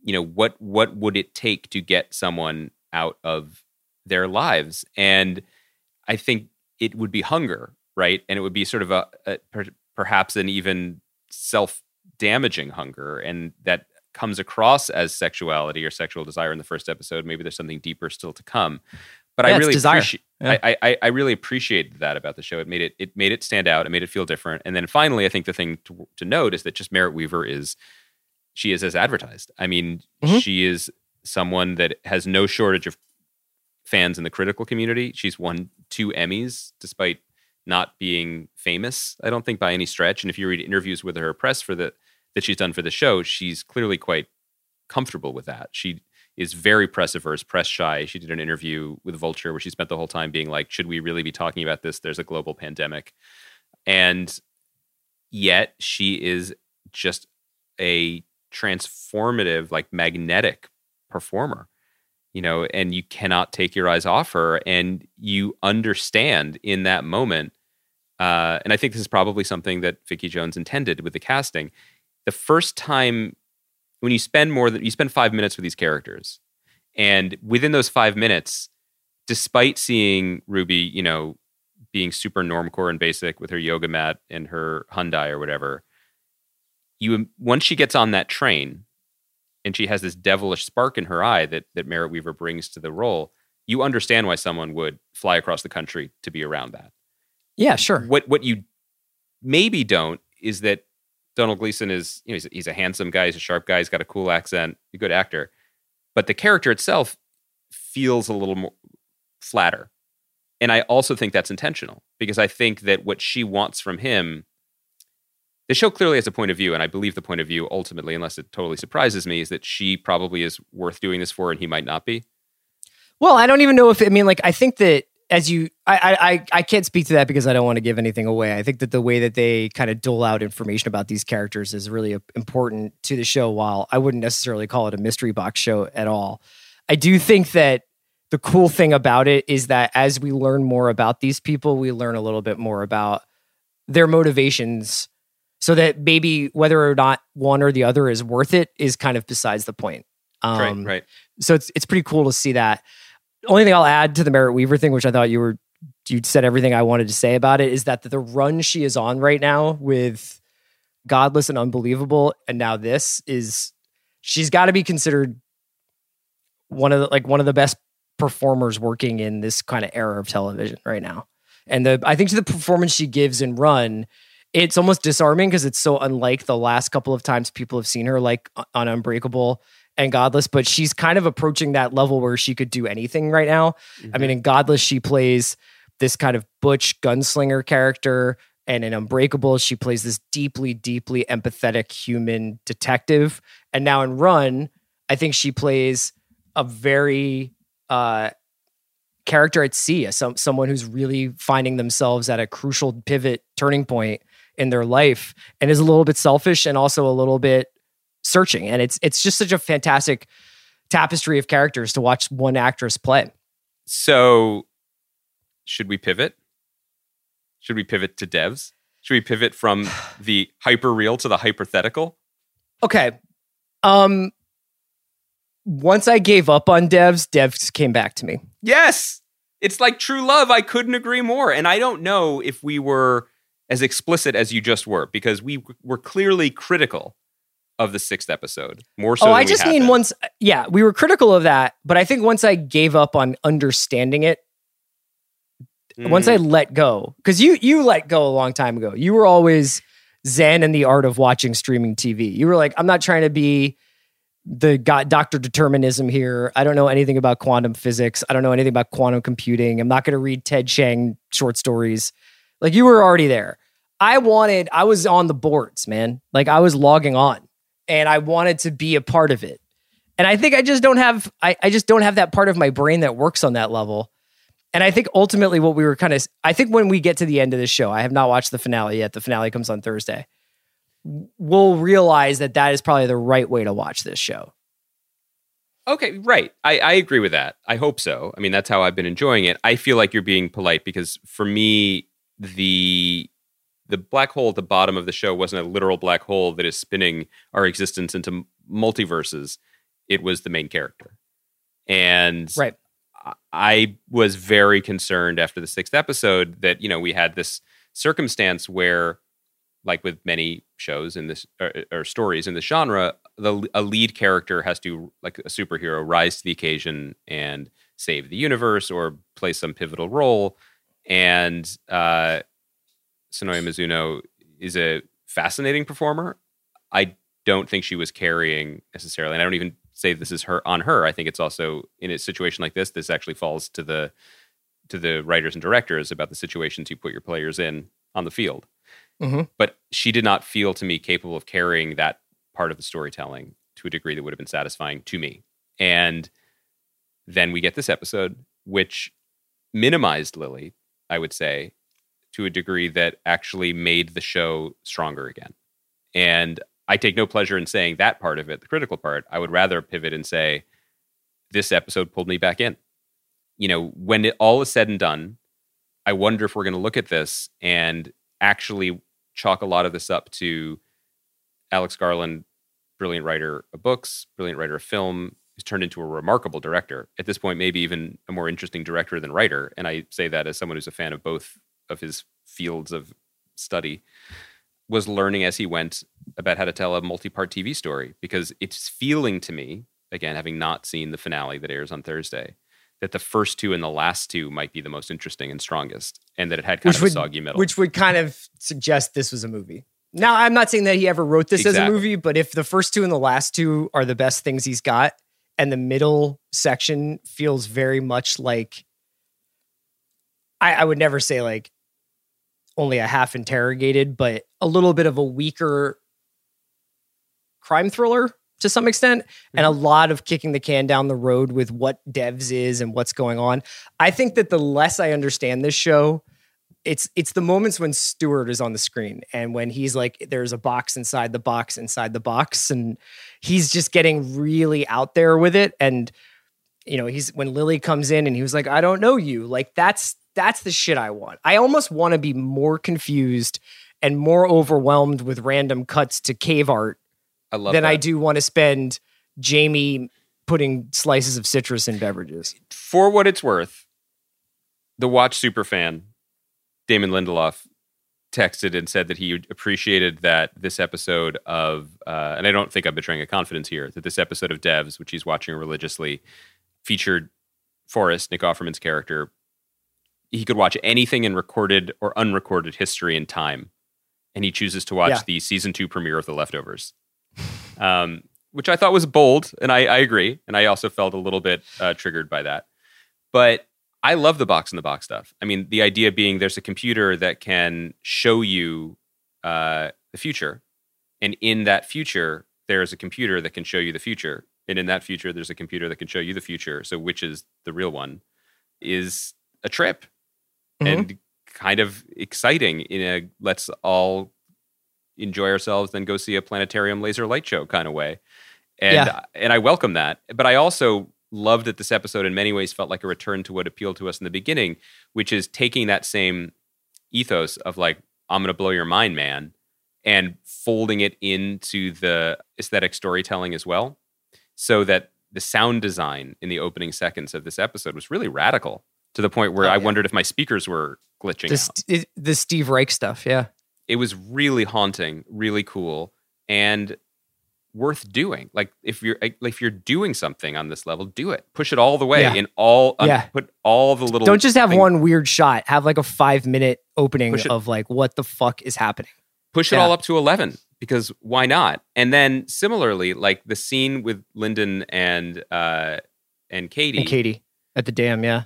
S4: you know what what would it take to get someone out of their lives? And I think it would be hunger, right? And it would be sort of a, a per, perhaps an even self damaging hunger, and that comes across as sexuality or sexual desire in the first episode. Maybe there's something deeper still to come. But
S1: Yeah,
S4: I really appreciate.
S1: Yeah.
S4: I, I I really appreciated that about the show. It made it it made it stand out. It made it feel different. And then finally, I think the thing to, to note is that just Merritt Wever is she is as advertised. I mean,
S1: Mhm.
S4: she is someone that has no shortage of fans in the critical community. She's won two Emmys despite not being famous. I don't think by any stretch. And if you read interviews with her press for the that she's done for the show, she's clearly quite comfortable with that. She is very press averse, press shy. She did an interview with Vulture where she spent the whole time being like, "Should we really be talking about this? There's a global pandemic," and yet she is just a transformative, like magnetic performer. You know, and you cannot take your eyes off her, and you understand in that moment. Uh, and I think this is probably something that Vicky Jones intended with the casting. The first time when you spend more than you spend five minutes with these characters, and within those five minutes, despite seeing Ruby, you know, being super normcore and basic with her yoga mat and her Hyundai or whatever, you once she gets on that train and she has this devilish spark in her eye that that Merritt Wever brings to the role, you understand why someone would fly across the country to be around that.
S1: yeah sure
S4: What what you maybe don't is that Domhnall Gleeson is you know he's, he's a handsome guy, he's a sharp guy, he's got a cool accent, a good actor, but the character itself feels a little more flatter. And I also think that's intentional because I think that what she wants from him, the show clearly has a point of view, and I believe the point of view ultimately, unless it totally surprises me, is that she probably is worth doing this for, and he might not be.
S1: Well, I don't even know if I mean like I think that as you I I I- can't speak to that because I don't want to give anything away. I think that the way that they kind of dole out information about these characters is really important to the show. While I wouldn't necessarily call it a mystery box show at all, I do think that the cool thing about it is that as we learn more about these people, we learn a little bit more about their motivations. So that maybe whether or not one or the other is worth it is kind of besides the point. Um,
S4: right, right.
S1: so it's it's pretty cool to see that. Only thing I'll add to the Merritt Wever thing, which I thought you were you said everything I wanted to say about it, is that the run she is on right now with Godless and Unbelievable, and now this is she's got to be considered one of the like one of the best performers working in this kind of era of television right now. And the I think to the performance she gives in Run it's almost disarming because it's so unlike the last couple of times people have seen her like on Unbreakable and Godless, but she's kind of approaching that level where she could do anything right now. Mm-hmm. I mean, in Godless, she plays this kind of butch gunslinger character, and in Unbreakable, she plays this deeply, deeply empathetic human detective. And now in Run, I think she plays a very uh, character at sea, some someone who's really finding themselves at a crucial pivot turning point in their life and is a little bit selfish and also a little bit searching. And it's it's just such a fantastic tapestry of characters to watch one actress play.
S4: So should we pivot? Should we pivot to devs? Should we pivot from the hyper real to the hypothetical?
S1: Okay. Um once I gave up on devs, devs came back to me.
S4: Yes. It's like true love. I couldn't agree more. And I don't know if we were as explicit as you just were because we were clearly critical of the sixth episode more so.
S1: Oh, I just mean been. once. Yeah, we were critical of that, but I think once I gave up on understanding it, mm. once I mm. let go, because you you let go a long time ago. You were always zen in the art of watching streaming TV. You were like, I'm not trying to be the got Dr. Determinism here. I don't know anything about quantum physics. I don't know anything about quantum computing. I'm not going to read Ted Chiang short stories. Like you were already there. I wanted, I was on the boards, man. Like I was logging on and I wanted to be a part of it. And I think I just don't have, I, I just don't have that part of my brain that works on that level. And I think ultimately what we were kind of, I think when we get to the end of the show, I have not watched the finale yet. The finale comes on Thursday. We'll realize that that is probably the right way to watch this show.
S4: Okay, right. I, I agree with that. I hope so. I mean, that's how I've been enjoying it. I feel like you're being polite because for me, the the black hole at the bottom of the show wasn't a literal black hole that is spinning our existence into multiverses. It was the main character. And
S1: right.
S4: I was very concerned after the sixth episode that, you know, we had this circumstance where, like with many shows in this or, or stories in the genre, the a lead character has to, like a superhero, rise to the occasion and save the universe or play some pivotal role. And uh, Sonoya Mizuno is a fascinating performer. I don't think she was carrying necessarily, and I don't even say this is her on her. I think it's also in a situation like this. This actually falls to the to the writers and directors about the situations you put your players in on the field. Mm-hmm. But she did not feel to me capable of carrying that part of the storytelling to a degree that would have been satisfying to me. And then we get this episode, which minimized Lily, I would say, to a degree that actually made the show stronger again. And I take no pleasure in saying that part of it, the critical part. I would rather pivot and say, this episode pulled me back in. You know, when it all is said and done, I wonder if we're going to look at this and actually chalk a lot of this up to Alex Garland, brilliant writer of books, brilliant writer of film, who's turned into a remarkable director. At this point, maybe even a more interesting director than writer. And I say that as someone who's a fan of both of his fields of study was learning as he went about how to tell a multi-part TV story because it's feeling to me again having not seen the finale that airs on Thursday that the first two and the last two might be the most interesting and strongest and that it had kind which of
S1: would,
S4: a soggy middle
S1: which would kind of suggest this was a movie. Now, I'm not saying that he ever wrote this exactly. as a movie, but if the first two and the last two are the best things he's got and the middle section feels very much like I, I would never say like only a half interrogated, but a little bit of a weaker crime thriller to some extent, mm-hmm. and a mm-hmm. lot of kicking the can down the road with what devs is and what's going on. I think that the less I understand this show, it's it's the moments when Stewart is on the screen and when he's like there's a box inside the box inside the box and he's just getting really out there with it and you know he's when Lily comes in and he was like I don't know you like that's that's the shit I want. I almost want to be more confused and more overwhelmed with random cuts to cave art I love than that. I do want to spend Jamie putting slices of citrus in beverages.
S4: For what it's worth, the Watch super fan Damon Lindelof texted and said that he appreciated that this episode of, uh, and I don't think I'm betraying a confidence here, that this episode of Devs, which he's watching religiously, featured Forrest, Nick Offerman's character, he could watch anything in recorded or unrecorded history and time and he chooses to watch
S1: Yeah.
S4: the season two premiere of The Leftovers, um, which I thought was bold, and I, I agree. And I also felt a little bit uh, triggered by that. But I love the box in the box stuff. I mean, the idea being there's a computer that can show you uh, the future, and in that future, there's a computer that can show you the future, and in that future, there's a computer that can show you the future. So, which is the real one? Is a trip
S1: Mhm.
S4: and kind of exciting in a let's all enjoy ourselves then go see a planetarium laser light show kind of way and
S1: Yeah.
S4: and I welcome that but I also loved that this episode in many ways felt like a return to what appealed to us in the beginning which is taking that same ethos of like I'm going to blow your mind man and folding it into the aesthetic storytelling as well so that the sound design in the opening seconds of this episode was really radical to the point where
S1: Oh,
S4: I
S1: yeah.
S4: wondered if my speakers were glitching
S1: The, st- the Steve Reich stuff. Yeah.
S4: It was really haunting, really cool, and worth doing. Like if you're if you're doing something on this level, do it. Push it all the way
S1: Yeah.
S4: in all. um,
S1: Yeah.
S4: Put all the little.
S1: Don't just have one weird shot. Have like a five minute opening
S4: it-
S1: of like what the fuck is happening.
S4: push it all up to 11 because why not and then similarly like the scene with lyndon and uh and katie,
S1: And Katie at the dam. Yeah.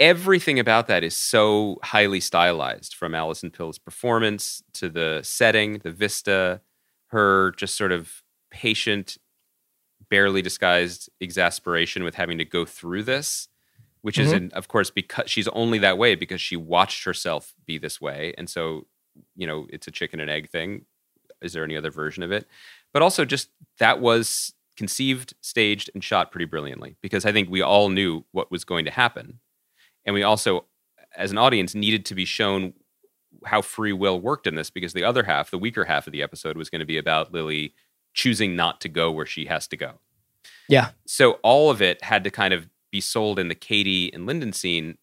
S4: Everything about that is so highly stylized from Alison Pill's performance to the setting, the vista, her just sort of patient, barely disguised exasperation with having to go through this, which is,
S1: Mhm.
S4: in, of course, because she's only that way because she watched herself be this way. And so, you know, it's a chicken and egg thing. Is there any other version of it? But also, just that was conceived, staged, and shot pretty brilliantly because I think we all knew what was going to happen and we also as an audience needed to be shown how free will worked in this because the other half the weaker half of the episode was going to be about lily choosing not to go where she has to go
S1: Yeah.
S4: so all of it had to kind of be sold in the katie and lyndon scene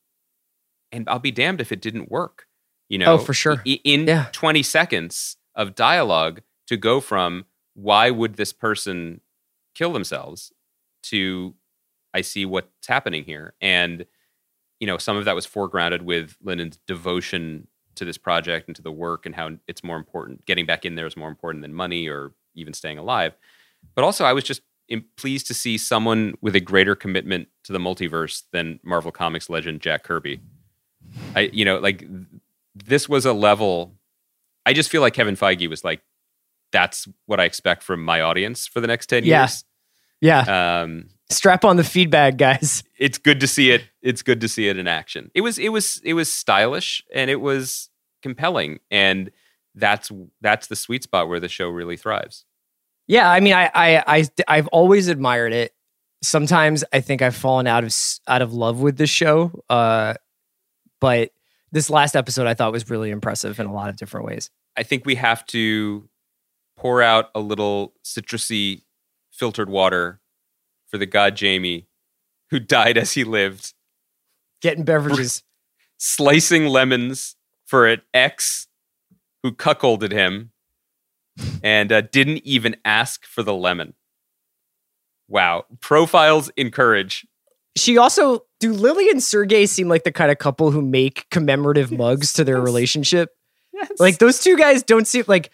S4: and i'll be damned if it didn't work you oh, know
S1: Oh, for sure.
S4: in
S1: Yeah.
S4: 20 seconds of dialogue to go from why would this person kill themselves to i see what's happening here and you know some of that was foregrounded with lyndon's devotion to this project and to the work and how it's more important getting back in there is more important than money or even staying alive but also i was just pleased to see someone with a greater commitment to the multiverse than marvel comics legend jack kirby i you know like this was a level i just feel like kevin feige was like that's what i expect from my audience for the next 10
S1: Yeah.
S4: years
S1: Yeah.
S4: um
S1: Strap on the feedback, guys.
S4: it's good to see it it's good to see it in action it was it was it was stylish and it was compelling and that's that's the sweet spot where the show really thrives
S1: Yeah, I mean, I, I, I, I've always admired it. Sometimes I think I've fallen out of out of love with the show, uh, but this last episode I thought was really impressive in a lot of different ways.
S4: i think we have to pour out a little citrusy filtered water for the god jamie who died as he lived.
S1: Getting beverages,
S4: slicing lemons for an ex who cuckolded him and uh, didn't even ask for the lemon. Wow. Profiles in Courage.
S1: She also do Lily and Sergey seem like the kind of couple who make commemorative mugs to their relationship. Yes. Like those two guys don't seem like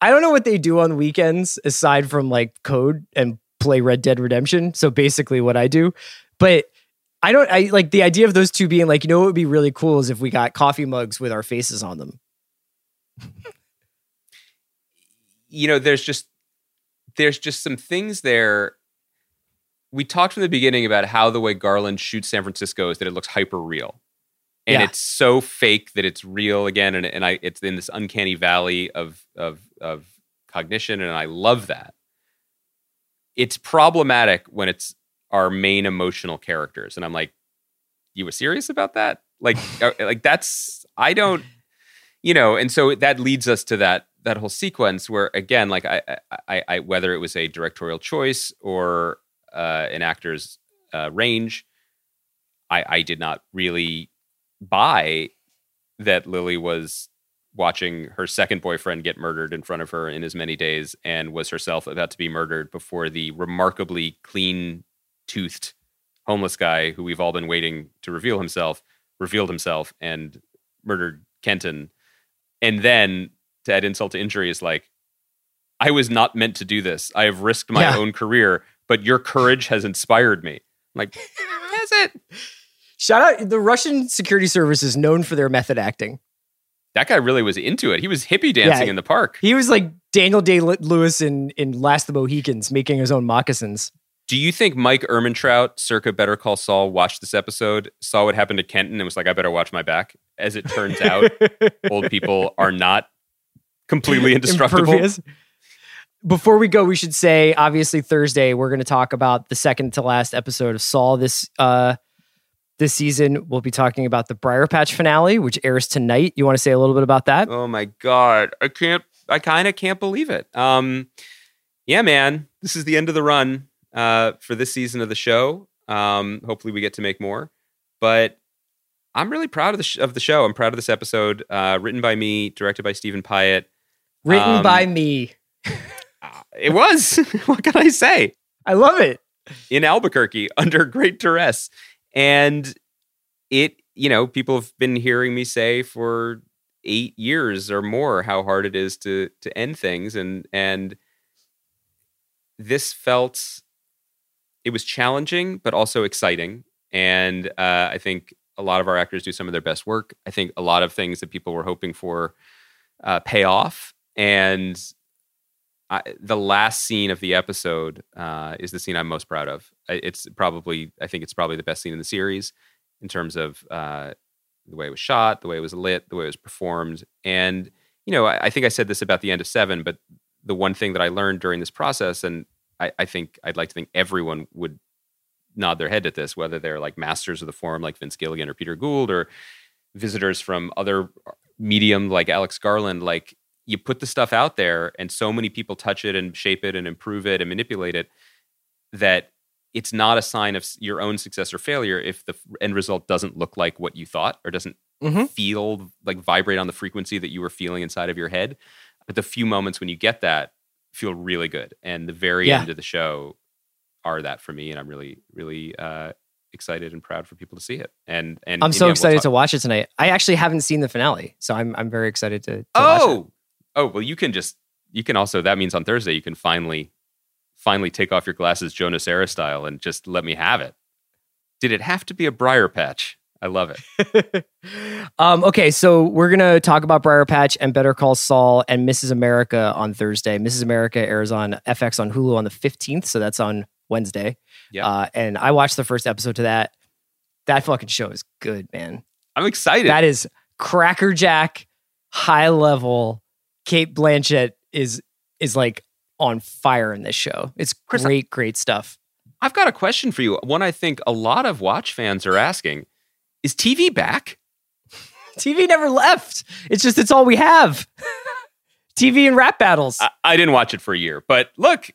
S1: I don't know what they do on weekends aside from like code and play Red Dead Redemption. So basically what I do. But I don't I like the idea of those two being like, you know what would be really cool is if we got coffee mugs with our faces on them.
S4: you know there's just there's just some things there we talked from the beginning about how the way garland shoots san francisco is that it looks hyper real and
S1: Yeah.
S4: it's so fake that it's real again and, and i it's in this uncanny valley of of of cognition and i love that it's problematic when it's our main emotional characters. And i'm like you were serious about that? Like uh, like that's i don't you know and so that leads us to that that whole sequence where again like i i, I whether it was a directorial choice or uh, an actor's uh, range i i did not really buy that lily was watching her second boyfriend get murdered in front of her in as many days and was herself about to be murdered before the remarkably clean toothed homeless guy who we've all been waiting to reveal himself revealed himself and murdered kenton and then to add insult to injury is like, I was not meant to do this. I have risked my
S1: Yeah.
S4: own career, but your courage has inspired me. I'm like, that's it.
S1: Shout out the Russian security service is known for their method acting.
S4: That guy really was into it. He was hippie dancing
S1: Yeah.
S4: in the park.
S1: He was like Daniel Day Lewis in in Last of the Mohicans, making his own moccasins.
S4: Do you think Mike Ehrmantraut, circa Better Call Saul, watched this episode, saw what happened to Kenton, and was like, I better watch my back? As it turns out, old people are not completely indestructible.
S1: Impervious. Before we go, we should say obviously Thursday we're going to talk about the second to last episode of Saul this uh this season. We'll be talking about the Briar Patch finale, which airs tonight. You want to say a little bit about that?
S4: Oh my god, I can't. I kind of can't believe it. Um, yeah, man, this is the end of the run uh, for this season of the show. Um, hopefully, we get to make more. But I'm really proud of the sh- of the show. I'm proud of this episode, uh, written by me, directed by Stephen Pyatt.
S1: Written
S4: Um,
S1: by me.
S4: It was. what can I say?
S1: I love it.
S4: in Albuquerque under great duress. And it, you know, people have been hearing me say for eight years or more how hard it is to to end things. And and this felt it was challenging, but also exciting. And uh, I think a lot of our actors do some of their best work. I think a lot of things that people were hoping for uh, pay off. And I, the last scene of the episode uh, is the scene I'm most proud of. It's probably, I think it's probably the best scene in the series in terms of uh, the way it was shot, the way it was lit, the way it was performed. And, you know, I, I think I said this about the end of Seven, but the one thing that I learned during this process, and I, I think I'd like to think everyone would nod their head at this, whether they're like masters of the form like Vince Gilligan or Peter Gould or visitors from other medium like Alex Garland, like you put the stuff out there and so many people touch it and shape it and improve it and manipulate it that it's not a sign of your own success or failure if the end result doesn't look like what you thought or doesn't
S1: Mhm.
S4: feel like vibrate on the frequency that you were feeling inside of your head. But the few moments when you get that feel really good. And the very
S1: Yeah.
S4: end of the show are that for me. And I'm really, really uh, excited and proud for people to see it. And and
S1: I'm so
S4: we'll
S1: excited
S4: talk-
S1: to watch it tonight. I actually haven't seen the finale, so I'm I'm very excited to. to.
S4: Oh, oh well, you can just you can also that means on Thursday you can finally finally take off your glasses, jonas era style, and just let me have it. Did it have to be a briar patch? I love it.
S1: um, okay, so we're gonna talk about Briar Patch and Better Call Saul and Mrs. America on Thursday. Mrs. America airs on FX on Hulu on the 15th, so that's on Wednesday.
S4: Yeah.
S1: Uh, and I watched the first episode to that. That fucking show is good, man.
S4: I'm excited.
S1: That is crackerjack, high level. Cate Blanchett is is like on fire in this show. It's
S4: Chris,
S1: great, great stuff.
S4: I've got a question for you. One I think a lot of watch fans are asking: Is TV back?
S1: TV never left. It's just it's all we have. TV and rap battles.
S4: I, I didn't watch it for a year, but look,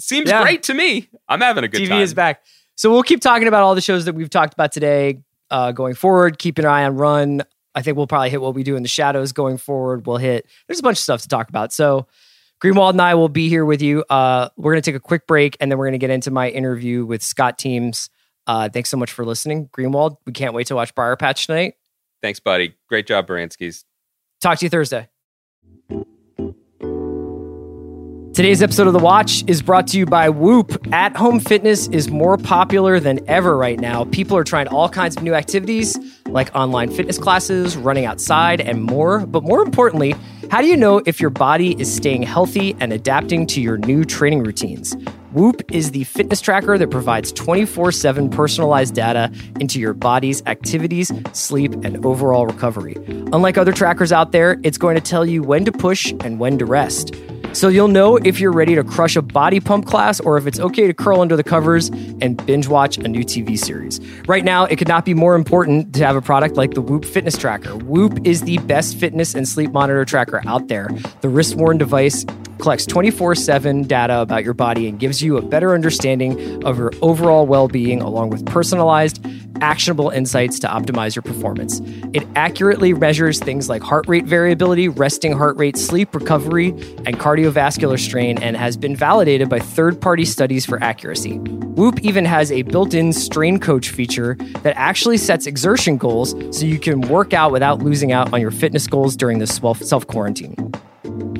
S4: seems
S1: Yeah.
S4: great to me. I'm having a good
S1: TV
S4: time.
S1: is back. So we'll keep talking about all the shows that we've talked about today uh, going forward. Keep an eye on Run. I think we'll probably hit what we do in the shadows going forward. We'll hit, there's a bunch of stuff to talk about. So Greenwald and I will be here with you. Uh, we're going to take a quick break and then we're going to get into my interview with Scott Teems. Uh, thanks so much for listening. Greenwald, we can't wait to watch Briar Patch tonight.
S4: Thanks, buddy. Great job, Baranskis.
S1: Talk to you Thursday. Today's episode of The Watch is brought to you by Whoop. At home fitness is more popular than ever right now. People are trying all kinds of new activities like online fitness classes, running outside, and more. But more importantly, how do you know if your body is staying healthy and adapting to your new training routines? Whoop is the fitness tracker that provides 24 7 personalized data into your body's activities, sleep, and overall recovery. Unlike other trackers out there, it's going to tell you when to push and when to rest. So you'll know if you're ready to crush a body pump class or if it's okay to curl under the covers and binge watch a new TV series. Right now, it could not be more important to have a product like the Whoop Fitness Tracker. Whoop is the best fitness and sleep monitor tracker out there. The wrist worn device collects 24 7 data about your body and gives you a better understanding of your overall well being, along with personalized, actionable insights to optimize your performance. It accurately measures things like heart rate variability, resting heart rate, sleep recovery, and cardiovascular strain, and has been validated by third party studies for accuracy. Whoop even has a built in strain coach feature that actually sets exertion goals so you can work out without losing out on your fitness goals during this self quarantine.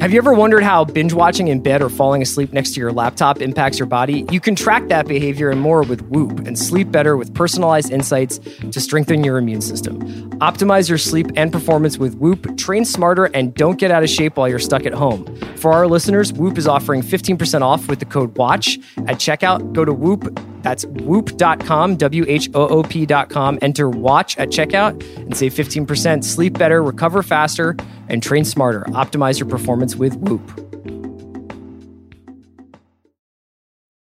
S1: Have you ever wondered how binge watching in bed or falling asleep next to your laptop impacts your body? You can track that behavior and more with Whoop and sleep better with personalized insights to strengthen your immune system. Optimize your sleep and performance with Whoop, train smarter, and don't get out of shape while you're stuck at home. For our listeners, Whoop is offering 15% off with the code WATCH at checkout. Go to Whoop, that's whoop.com, W H O O P.com. Enter WATCH at checkout and save 15%. Sleep better, recover faster, and train smarter. Optimize your performance with Whoop.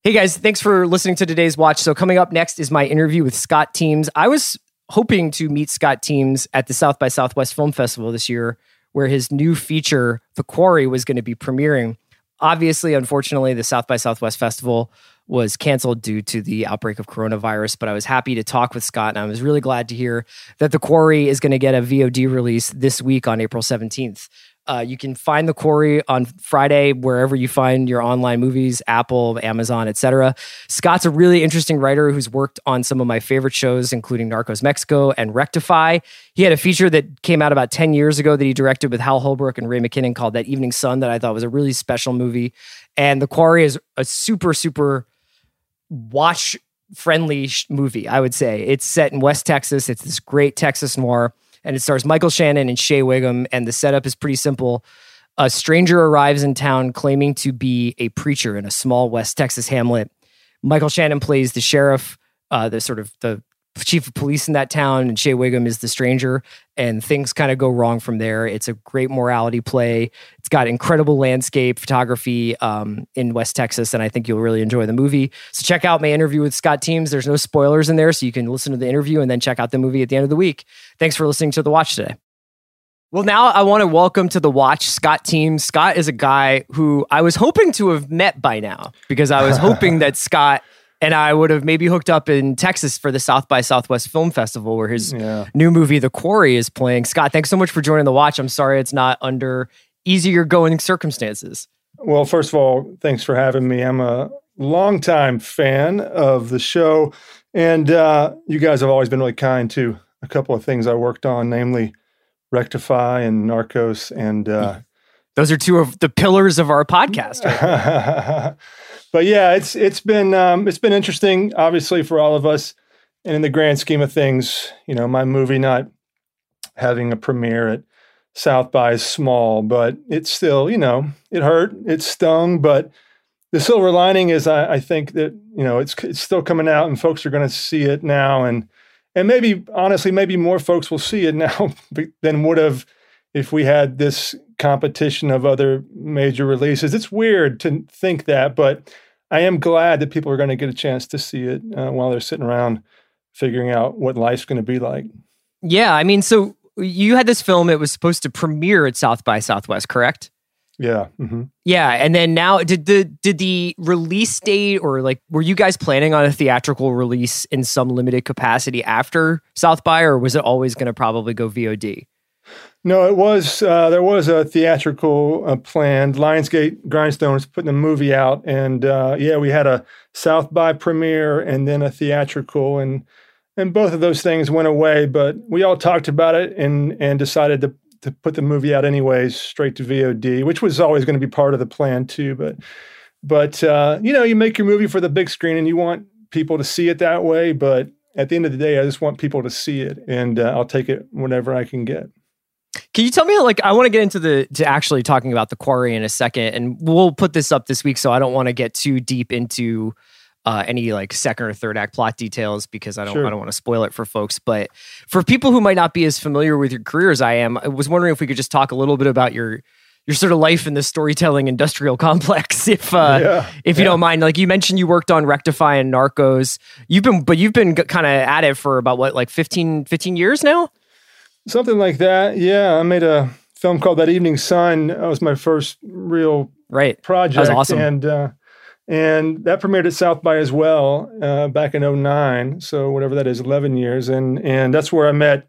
S1: Hey guys, thanks for listening to today's watch. So, coming up next is my interview with Scott Teems. I was hoping to meet Scott Teems at the South by Southwest Film Festival this year, where his new feature, The Quarry, was going to be premiering. Obviously, unfortunately, the South by Southwest Festival was canceled due to the outbreak of coronavirus, but I was happy to talk with Scott and I was really glad to hear that The Quarry is going to get a VOD release this week on April 17th. Uh, you can find the quarry on Friday wherever you find your online movies, Apple, Amazon, etc. Scott's a really interesting writer who's worked on some of my favorite shows, including Narcos Mexico and Rectify. He had a feature that came out about 10 years ago that he directed with Hal Holbrook and Ray McKinnon called That Evening Sun that I thought was a really special movie. And The Quarry is a super, super watch friendly movie, I would say. It's set in West Texas. It's this great Texas noir and it stars Michael Shannon and Shea Whigham. And the setup is pretty simple. A stranger arrives in town claiming to be a preacher in a small West Texas hamlet. Michael Shannon plays the sheriff, uh, the sort of the chief of police in that town, and Shea Whigham is the stranger, and things kind of go wrong from there. It's a great morality play. It's got incredible landscape photography um, in West Texas, and I think you'll really enjoy the movie. So check out my interview with Scott Teems. There's no spoilers in there, so you can listen to the interview and then check out the movie at the end of the week. Thanks for listening to the watch today. Well, now I want to welcome to the watch Scott Teems. Scott is a guy who I was hoping to have met by now because I was hoping that Scott and I would have maybe hooked up in Texas for the South by Southwest Film Festival where his yeah. new movie The Quarry is playing. Scott, thanks so much for joining the watch. I'm sorry it's not under easier going circumstances.
S5: Well, first of all, thanks for having me. I'm a longtime fan of the show, and uh, you guys have always been really kind to a couple of things I worked on, namely Rectify and Narcos, and uh,
S1: those are two of the pillars of our podcast.
S5: But yeah, it's it's been um, it's been interesting, obviously for all of us, and in the grand scheme of things, you know, my movie not having a premiere at South by is small, but it's still, you know, it hurt, it stung, but the silver lining is I, I think that you know it's it's still coming out, and folks are going to see it now, and and maybe honestly, maybe more folks will see it now than would have if we had this competition of other major releases. It's weird to think that, but I am glad that people are going to get a chance to see it uh, while they're sitting around figuring out what life's going to be like.
S1: Yeah, I mean, so you had this film; it was supposed to premiere at South by Southwest, correct?
S5: Yeah. Mm-hmm.
S1: Yeah, and then now did the did the release date or like were you guys planning on a theatrical release in some limited capacity after South by, or was it always going to probably go VOD?
S5: No, it was uh, there was a theatrical uh, planned. Lionsgate Grindstones putting the movie out, and uh, yeah, we had a South by premiere and then a theatrical, and and both of those things went away. But we all talked about it and and decided to to put the movie out anyways, straight to VOD, which was always going to be part of the plan too. But but uh, you know, you make your movie for the big screen, and you want people to see it that way. But at the end of the day, I just want people to see it, and uh, I'll take it whenever I can get.
S1: Can you tell me, like, I want to get into the to actually talking about the quarry in a second, and we'll put this up this week, so I don't want to get too deep into uh, any like second or third act plot details because I don't sure. I don't want to spoil it for folks. But for people who might not be as familiar with your career as I am, I was wondering if we could just talk a little bit about your your sort of life in the storytelling industrial complex if uh yeah, if you yeah. don't mind like you mentioned you worked on rectify and narcos you've been but you've been kind of at it for about what like 15 15 years now
S5: Something like that. Yeah, I made a film called That Evening Sun. That was my first real
S1: right
S5: project.
S1: That was awesome.
S5: And uh, and that premiered at South by as well uh, back in 09. So whatever that is, 11 years. And and that's where I met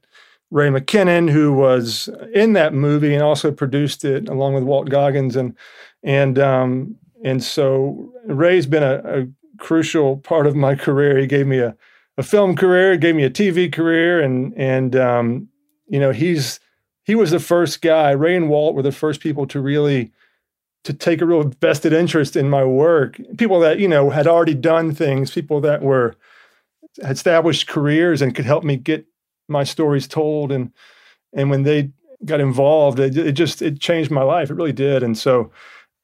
S5: Ray McKinnon, who was in that movie and also produced it along with Walt Goggins. And and um, and so Ray's been a, a crucial part of my career. He gave me a, a film career, gave me a TV career, and and um, you know he's he was the first guy. Ray and Walt were the first people to really to take a real vested interest in my work. People that you know had already done things, people that were had established careers and could help me get my stories told. And and when they got involved, it, it just it changed my life. It really did. And so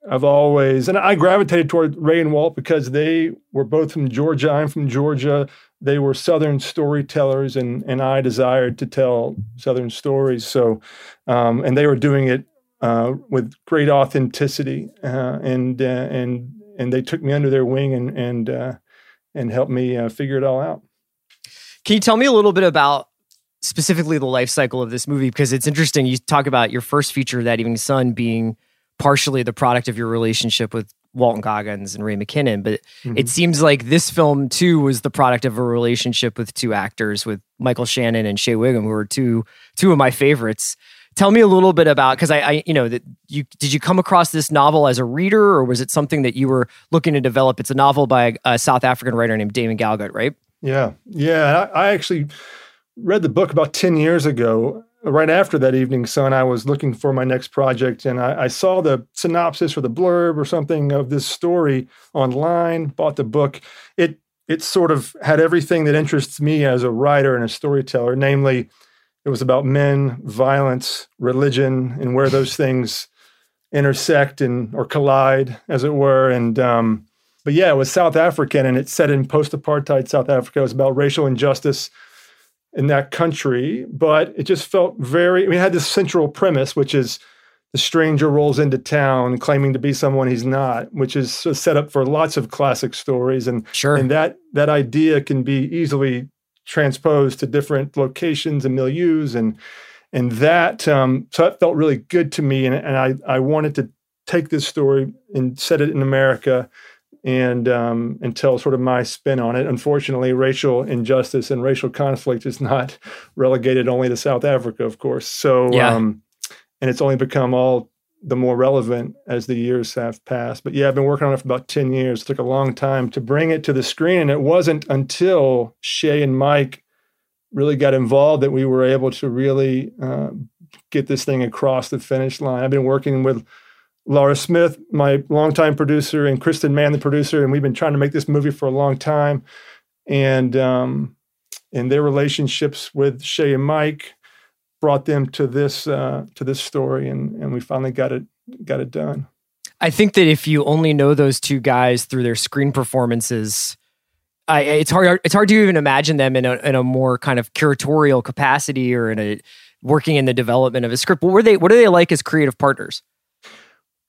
S5: I've always and I gravitated toward Ray and Walt because they were both from Georgia. I'm from Georgia. They were Southern storytellers, and and I desired to tell Southern stories. So, um, and they were doing it uh, with great authenticity, uh, and uh, and and they took me under their wing and and uh, and helped me uh, figure it all out.
S1: Can you tell me a little bit about specifically the life cycle of this movie? Because it's interesting. You talk about your first feature, That Evening Sun, being partially the product of your relationship with Walton Goggins and Ray McKinnon, but mm-hmm. it seems like this film too was the product of a relationship with two actors, with Michael Shannon and Shea Whigham, who are two two of my favorites. Tell me a little bit about because I, I, you know, that you did you come across this novel as a reader, or was it something that you were looking to develop? It's a novel by a, a South African writer named Damon Galgut, right?
S5: Yeah, yeah. I, I actually read the book about ten years ago. Right after that evening sun, I was looking for my next project, and I, I saw the synopsis or the blurb or something of this story online. Bought the book. It it sort of had everything that interests me as a writer and a storyteller, namely it was about men, violence, religion, and where those things intersect and or collide, as it were. And um, but yeah, it was South African, and it set in post-apartheid South Africa. It was about racial injustice in that country, but it just felt very. I mean, it had this central premise, which is the stranger rolls into town claiming to be someone he's not, which is set up for lots of classic stories, and
S1: sure.
S5: and that that idea can be easily transposed to different locations and milieus and and that um, so that felt really good to me and, and I, I wanted to take this story and set it in America and um, and tell sort of my spin on it. Unfortunately, racial injustice and racial conflict is not relegated only to South Africa, of course. So
S1: yeah.
S5: um, and it's only become all the more relevant as the years have passed. But yeah, I've been working on it for about 10 years. It took a long time to bring it to the screen. And it wasn't until Shea and Mike really got involved that we were able to really uh, get this thing across the finish line. I've been working with Laura Smith, my longtime producer, and Kristen Mann, the producer, and we've been trying to make this movie for a long time. And um, and their relationships with Shea and Mike brought them to this uh, to this story, and and we finally got it got it done.
S1: I think that if you only know those two guys through their screen performances, I, it's hard it's hard to even imagine them in a in a more kind of curatorial capacity or in a working in the development of a script. What were they? What are they like as creative partners?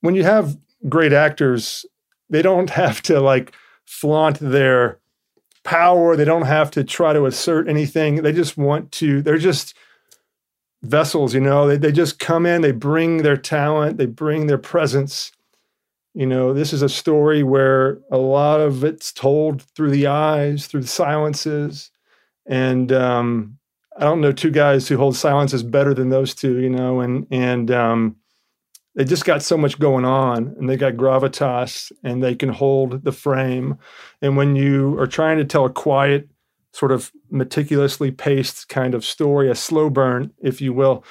S5: When you have great actors, they don't have to like flaunt their power. They don't have to try to assert anything. They just want to. They're just vessels, you know, they, they just come in, they bring their talent, they bring their presence. You know, this is a story where a lot of it's told through the eyes, through the silences. And um, I don't know two guys who hold silences better than those two, you know, and, and, um, they just got so much going on and they got gravitas and they can hold the frame. And when you are trying to tell a quiet, sort of meticulously paced kind of story, a slow burn, if you will.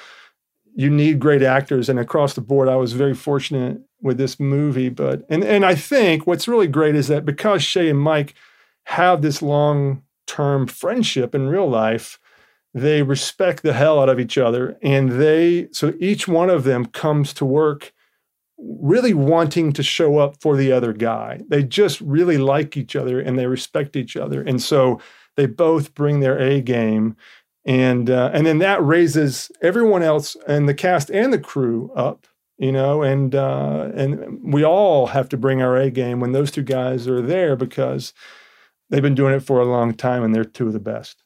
S5: You need great actors, and across the board, I was very fortunate with this movie. But and and I think what's really great is that because Shea and Mike have this long term friendship in real life, they respect the hell out of each other, and they so each one of them comes to work really wanting to show up for the other guy. They just really like each other and they respect each other, and so they both bring their A game, and uh, and then that raises everyone else and the cast and the crew up, you know, and uh, and we all have to bring our A game when those two guys are there because they've been doing it for a long time and they're two of the best.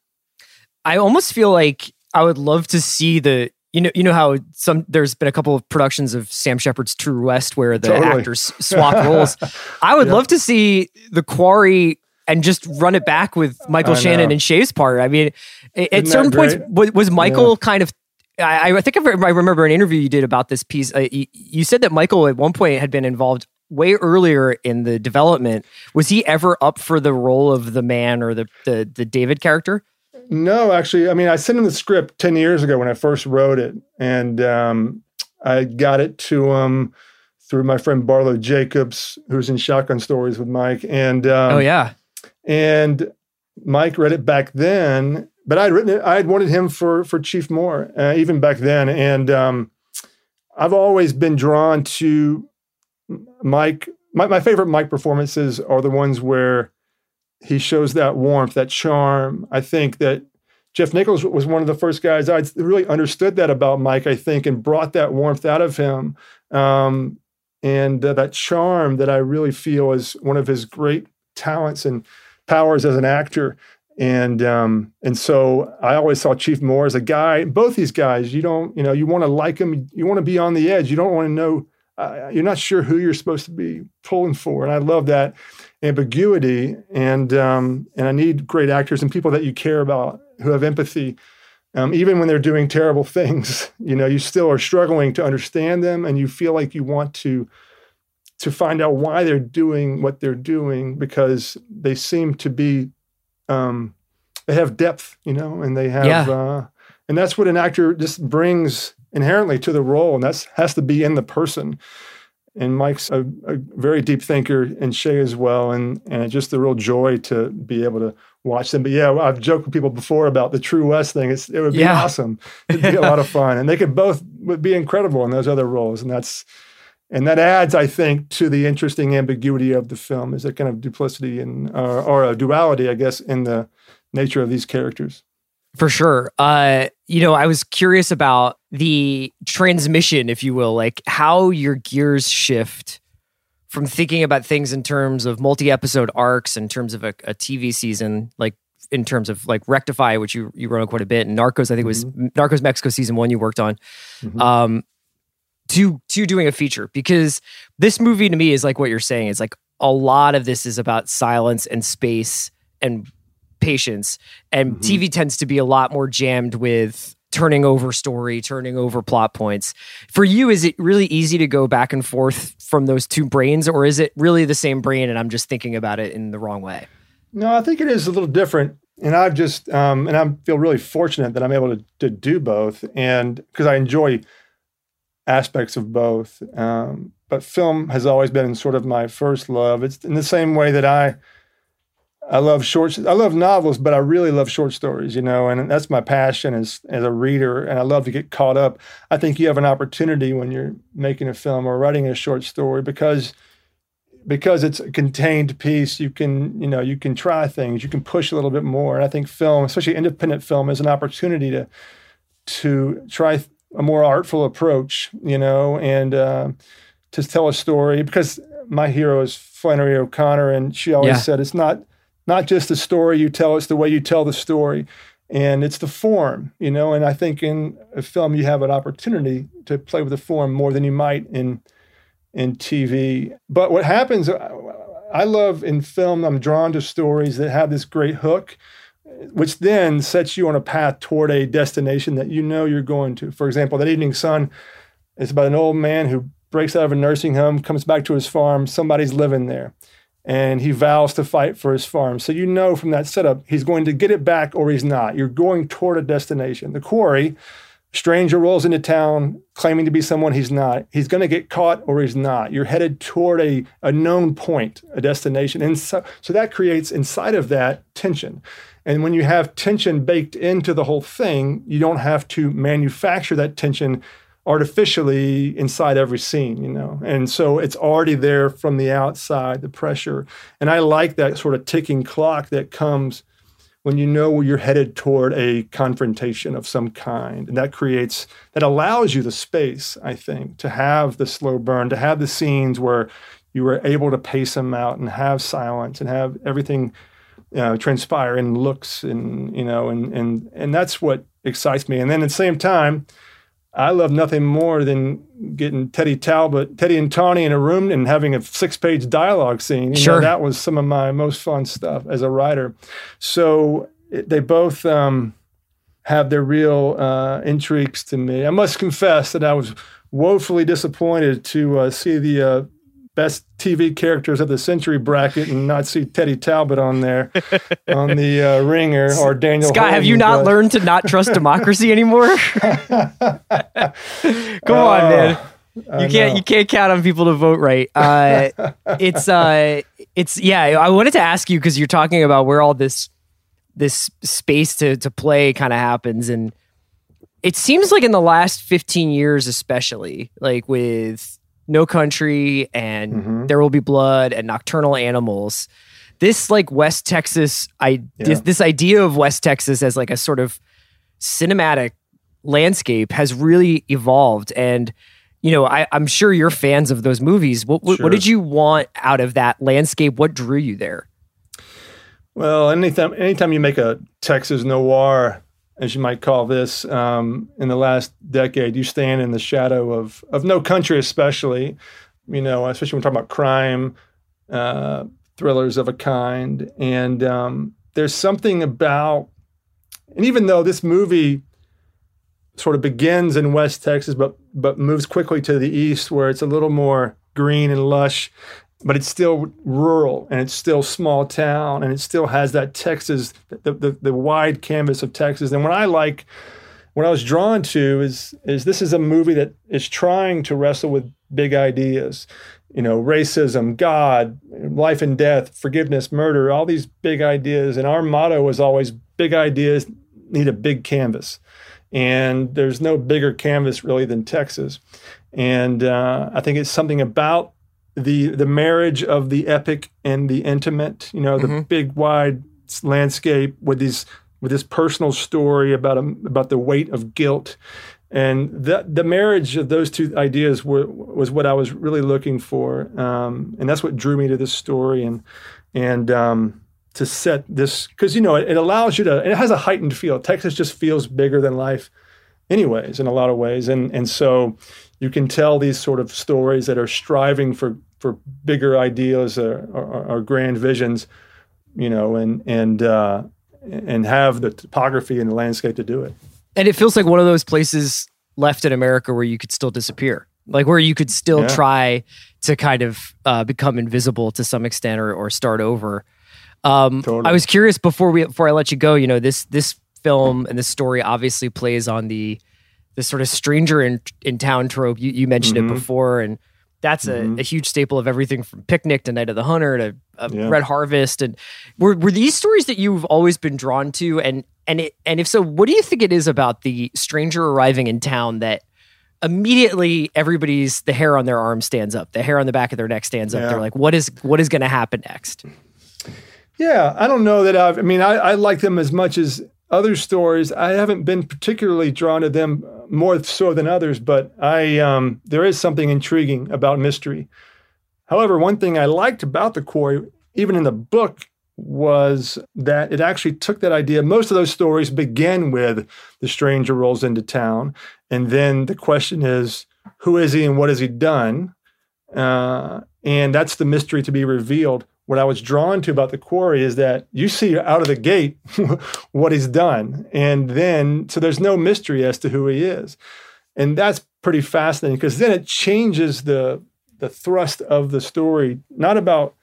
S1: I almost feel like I would love to see the you know, you know how some there's been a couple of productions of Sam Shepard's True West where the
S5: Totally.
S1: actors swap roles. I would
S5: Yeah.
S1: love to see the Quarry and just run it back with Michael
S5: I
S1: Shannon
S5: know.
S1: and Shea's part. I mean, at
S5: Isn't that
S1: certain points, was, was Michael kind of? I, I think I I remember an interview you did about this piece. Uh, you, you said that Michael at one point had been involved way earlier in the development. Was he ever up for the role of the man or the the, the David character?
S5: No, actually, I mean, I sent him the script 10 years ago when I first wrote it. And um, I got it to him through my friend Barlow Jacobs, who's in Shotgun Stories with Mike. And um,
S1: oh yeah,
S5: and Mike read it back then, but I'd written it. I had wanted him for for Chief Moore uh, even back then, and um, I've always been drawn to Mike. My, my favorite Mike performances are the ones where he shows that warmth, that charm. I think that Jeff Nichols was one of the first guys I really understood that about Mike. I think and brought that warmth out of him. Um, and uh, that charm that I really feel is one of his great talents and powers as an actor. And um, and so I always saw Chief Moore as a guy. Both these guys, you don't, you know, you want to like him. You want to be on the edge. You don't want to know. Uh, you're not sure who you're supposed to be pulling for. And I love that ambiguity. And um, and I need great actors and people that you care about who have empathy. Um, even when they're doing terrible things, you know, you still are struggling to understand them, and you feel like you want to to find out why they're doing what they're doing because they seem to be um, they have depth, you know, and they have
S1: Yeah.
S5: uh, and that's what an actor just brings inherently to the role, and that's has to be in the person. And Mike's a, a very deep thinker, and Shea as well, and and just a real joy to be able to watch them. But yeah, I've joked with people before about the True West thing. It's, it would be
S1: Yeah.
S5: awesome. It'd be a lot of fun, and they could both would be incredible in those other roles, and that's and that adds, I think, to the interesting ambiguity of the film. Is a kind of duplicity and uh, or a duality, I guess, in the nature of these characters.
S1: For sure. Uh, you know, I was curious about the transmission, if you will, like how your gears shift from thinking about things in terms of multi-episode arcs, in terms of a, a TV season, like in terms of like Rectify, which you you wrote on quite a bit, and Narcos, I think it was Narcos Mexico season one you worked on.
S5: Mhm.
S1: Um, to to doing a feature because this movie to me is like what you're saying. It's like a lot of this is about silence and space and patience and
S5: Mhm.
S1: TV tends to be a lot more jammed with turning over story, turning over plot points. For you, is it really easy to go back and forth from those two brains, or is it really the same brain and I'm just thinking about it in the wrong way?
S5: No, I think it is a little different. And I've just, um, and I feel really fortunate that I'm able to, to do both. And because I enjoy aspects of both. Um, but film has always been sort of my first love. It's in the same way that I, I love short, I love novels, but I really love short stories, you know, and that's my passion as, as a reader. And I love to get caught up. I think you have an opportunity when you're making a film or writing a short story because because it's a contained piece, you can, you know, you can try things, you can push a little bit more. And I think film, especially independent film, is an opportunity to to try a more artful approach, you know, and uh, to tell a story. Because my hero is Flannery O'Connor, and she always
S1: Yeah.
S5: said it's not not just the story you tell, it's the way you tell the story. And it's the form, you know, and I think in a film you have an opportunity to play with the form more than you might in in TV. But what happens, uh, I love in film, I'm drawn to stories that have this great hook, which then sets you on a path toward a destination that you know you're going to. For example, that Evening Sun is about an old man who breaks out of a nursing home, comes back to his farm, somebody's living there. And he vows to fight for his farm. So you know from that setup, he's going to get it back or he's not. You're going toward a destination. The quarry, stranger rolls into town claiming to be someone he's not. He's going to get caught or he's not. You're headed toward a, a known point, a destination. And so, so that creates inside of that tension. And when you have tension baked into the whole thing, you don't have to manufacture that tension artificially inside every scene, you know. And so it's already there from the outside, the pressure. And I like that sort of ticking clock that comes when you know you're headed toward a confrontation of some kind. And that creates, that allows you the space, I think, to have the slow burn, to have the scenes where you were able to pace them out and have silence and have everything you know, transpire in looks and, you know, and, and, and that's what excites me. And then at the same time, I love nothing more than getting Teddy Talbot, Teddy and Tawney in a room and having a six-page dialogue scene. You
S1: Sure.
S5: know, that was some of my most fun stuff as a writer. So it, they both um, have their real uh, intrigues to me. I must confess that I was woefully disappointed to uh, see the uh, best TV characters of the century bracket and not see Teddy Talbot on there on the uh, Ringer or Daniel.
S1: Scott, have you not
S5: but-
S1: learned to not trust democracy anymore? Come on, man.
S5: I
S1: You can't
S5: know.
S1: you can't count on people to vote right. Uh, it's uh, it's yeah. I wanted to ask you because you're talking about where all this this space to to play kind of happens, and it seems like in the last 15 years, especially like with No Country and
S5: Mhm.
S1: There Will Be Blood and Nocturnal Animals, this like West Texas, I this,
S5: Yeah.
S1: this idea of West Texas as like a sort of cinematic landscape has really evolved and you know I, i'm sure you're fans of those movies what, what,
S5: Sure.
S1: what did you want out of that landscape what drew you there
S5: Well, anytime anytime you make a Texas noir, as you might call this, um, in the last decade, you stand in the shadow of of No Country, especially. You know, especially when we're talking about crime, uh, thrillers of a kind, and um, there's something about, and even though this movie sort of begins in West Texas, but but moves quickly to the east, where it's a little more green and lush but it's still rural and it's still small town and it still has that Texas, the, the, the wide canvas of Texas. And what I like, what I was drawn to is is this is a movie that is trying to wrestle with big ideas, you know, racism, God, life and death, forgiveness, murder, all these big ideas. And our motto was always big ideas need a big canvas. And there's no bigger canvas really than Texas. And uh, I think it's something about the the marriage of the epic and the intimate, you know, the big wide landscape with these with this personal story about a, about the weight of guilt, and that the marriage of those two ideas were, was what I was really looking for, um, and that's what drew me to this story, and and um, to set this because you know it, it allows you to it has a heightened feel. Texas just feels bigger than life, anyways, in a lot of ways, and and so you can tell these sort of stories that are striving for for bigger ideas or, or, or grand visions, you know, and and uh, and have the topography and the landscape to do it.
S1: and it feels like one of those places left in america where you could still disappear like where you could still
S5: Yeah.
S1: try to kind of uh, become invisible to some extent or, or start over um,
S5: Totally.
S1: i was curious before we before i let you go you know this this film and this story obviously plays on the the sort of stranger in in town trope you, you mentioned
S5: Mhm.
S1: it before and that's a,
S5: Mhm.
S1: a huge staple of everything from picnic to night of the hunter to uh,
S5: Yeah.
S1: red harvest and were, were these stories that you've always been drawn to and and it, and if so what do you think it is about the stranger arriving in town that immediately everybody's the hair on their arm stands up the hair on the back of their neck stands up
S5: Yeah.
S1: they're like what is what is going to happen next
S5: Yeah, I don't know that I've. I mean, I, I like them as much as other stories. I haven't been particularly drawn to them more so than others, but I um, there is something intriguing about mystery. However, one thing I liked about the quarry, even in the book, was that it actually took that idea. Most of those stories begin with the stranger rolls into town, and then the question is, who is he and what has he done? Uh, and that's the mystery to be revealed. What I was drawn to about the quarry is that you see out of the gate what he's done, and then so there's no mystery as to who he is, and that's pretty fascinating because then it changes the the thrust of the story, not about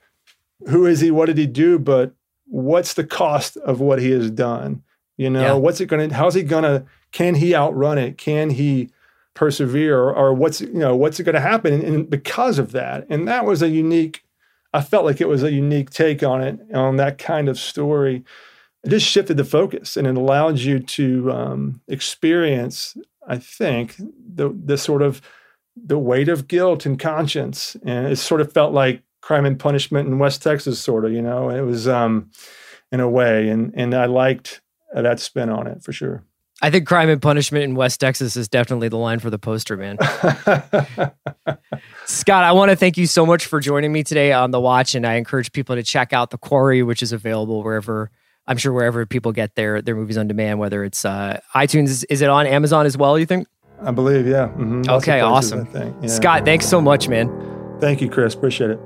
S5: who is he, what did he do, but what's the cost of what he has done. You know,
S1: Yeah.
S5: what's it going to? How's he going to? Can he outrun it? Can he persevere, or, or what's you know what's it going to happen? And, and because of that, and that was a unique. I felt like it was a unique take on it, on that kind of story. It just shifted the focus, and it allowed you to um, experience. I think the the sort of the weight of guilt and conscience, and it sort of felt like Crime and Punishment in West Texas, sort of. You know, it was um, in a way, and and I liked that spin on it for sure.
S1: I think crime and punishment in west texas is definitely the line for the poster man Scott, I want to thank you so much for joining me today on The Watch. And I encourage people to check out The Quarry, which is available wherever, I'm sure, wherever people get their, their movies on demand, whether it's uh, iTunes. Is it on Amazon as well, you think?
S5: I believe, yeah. Mhm.
S1: Okay,
S5: places,
S1: awesome.
S5: Think. Yeah.
S1: Scott, thanks so much, man.
S5: Thank you, Chris. Appreciate it.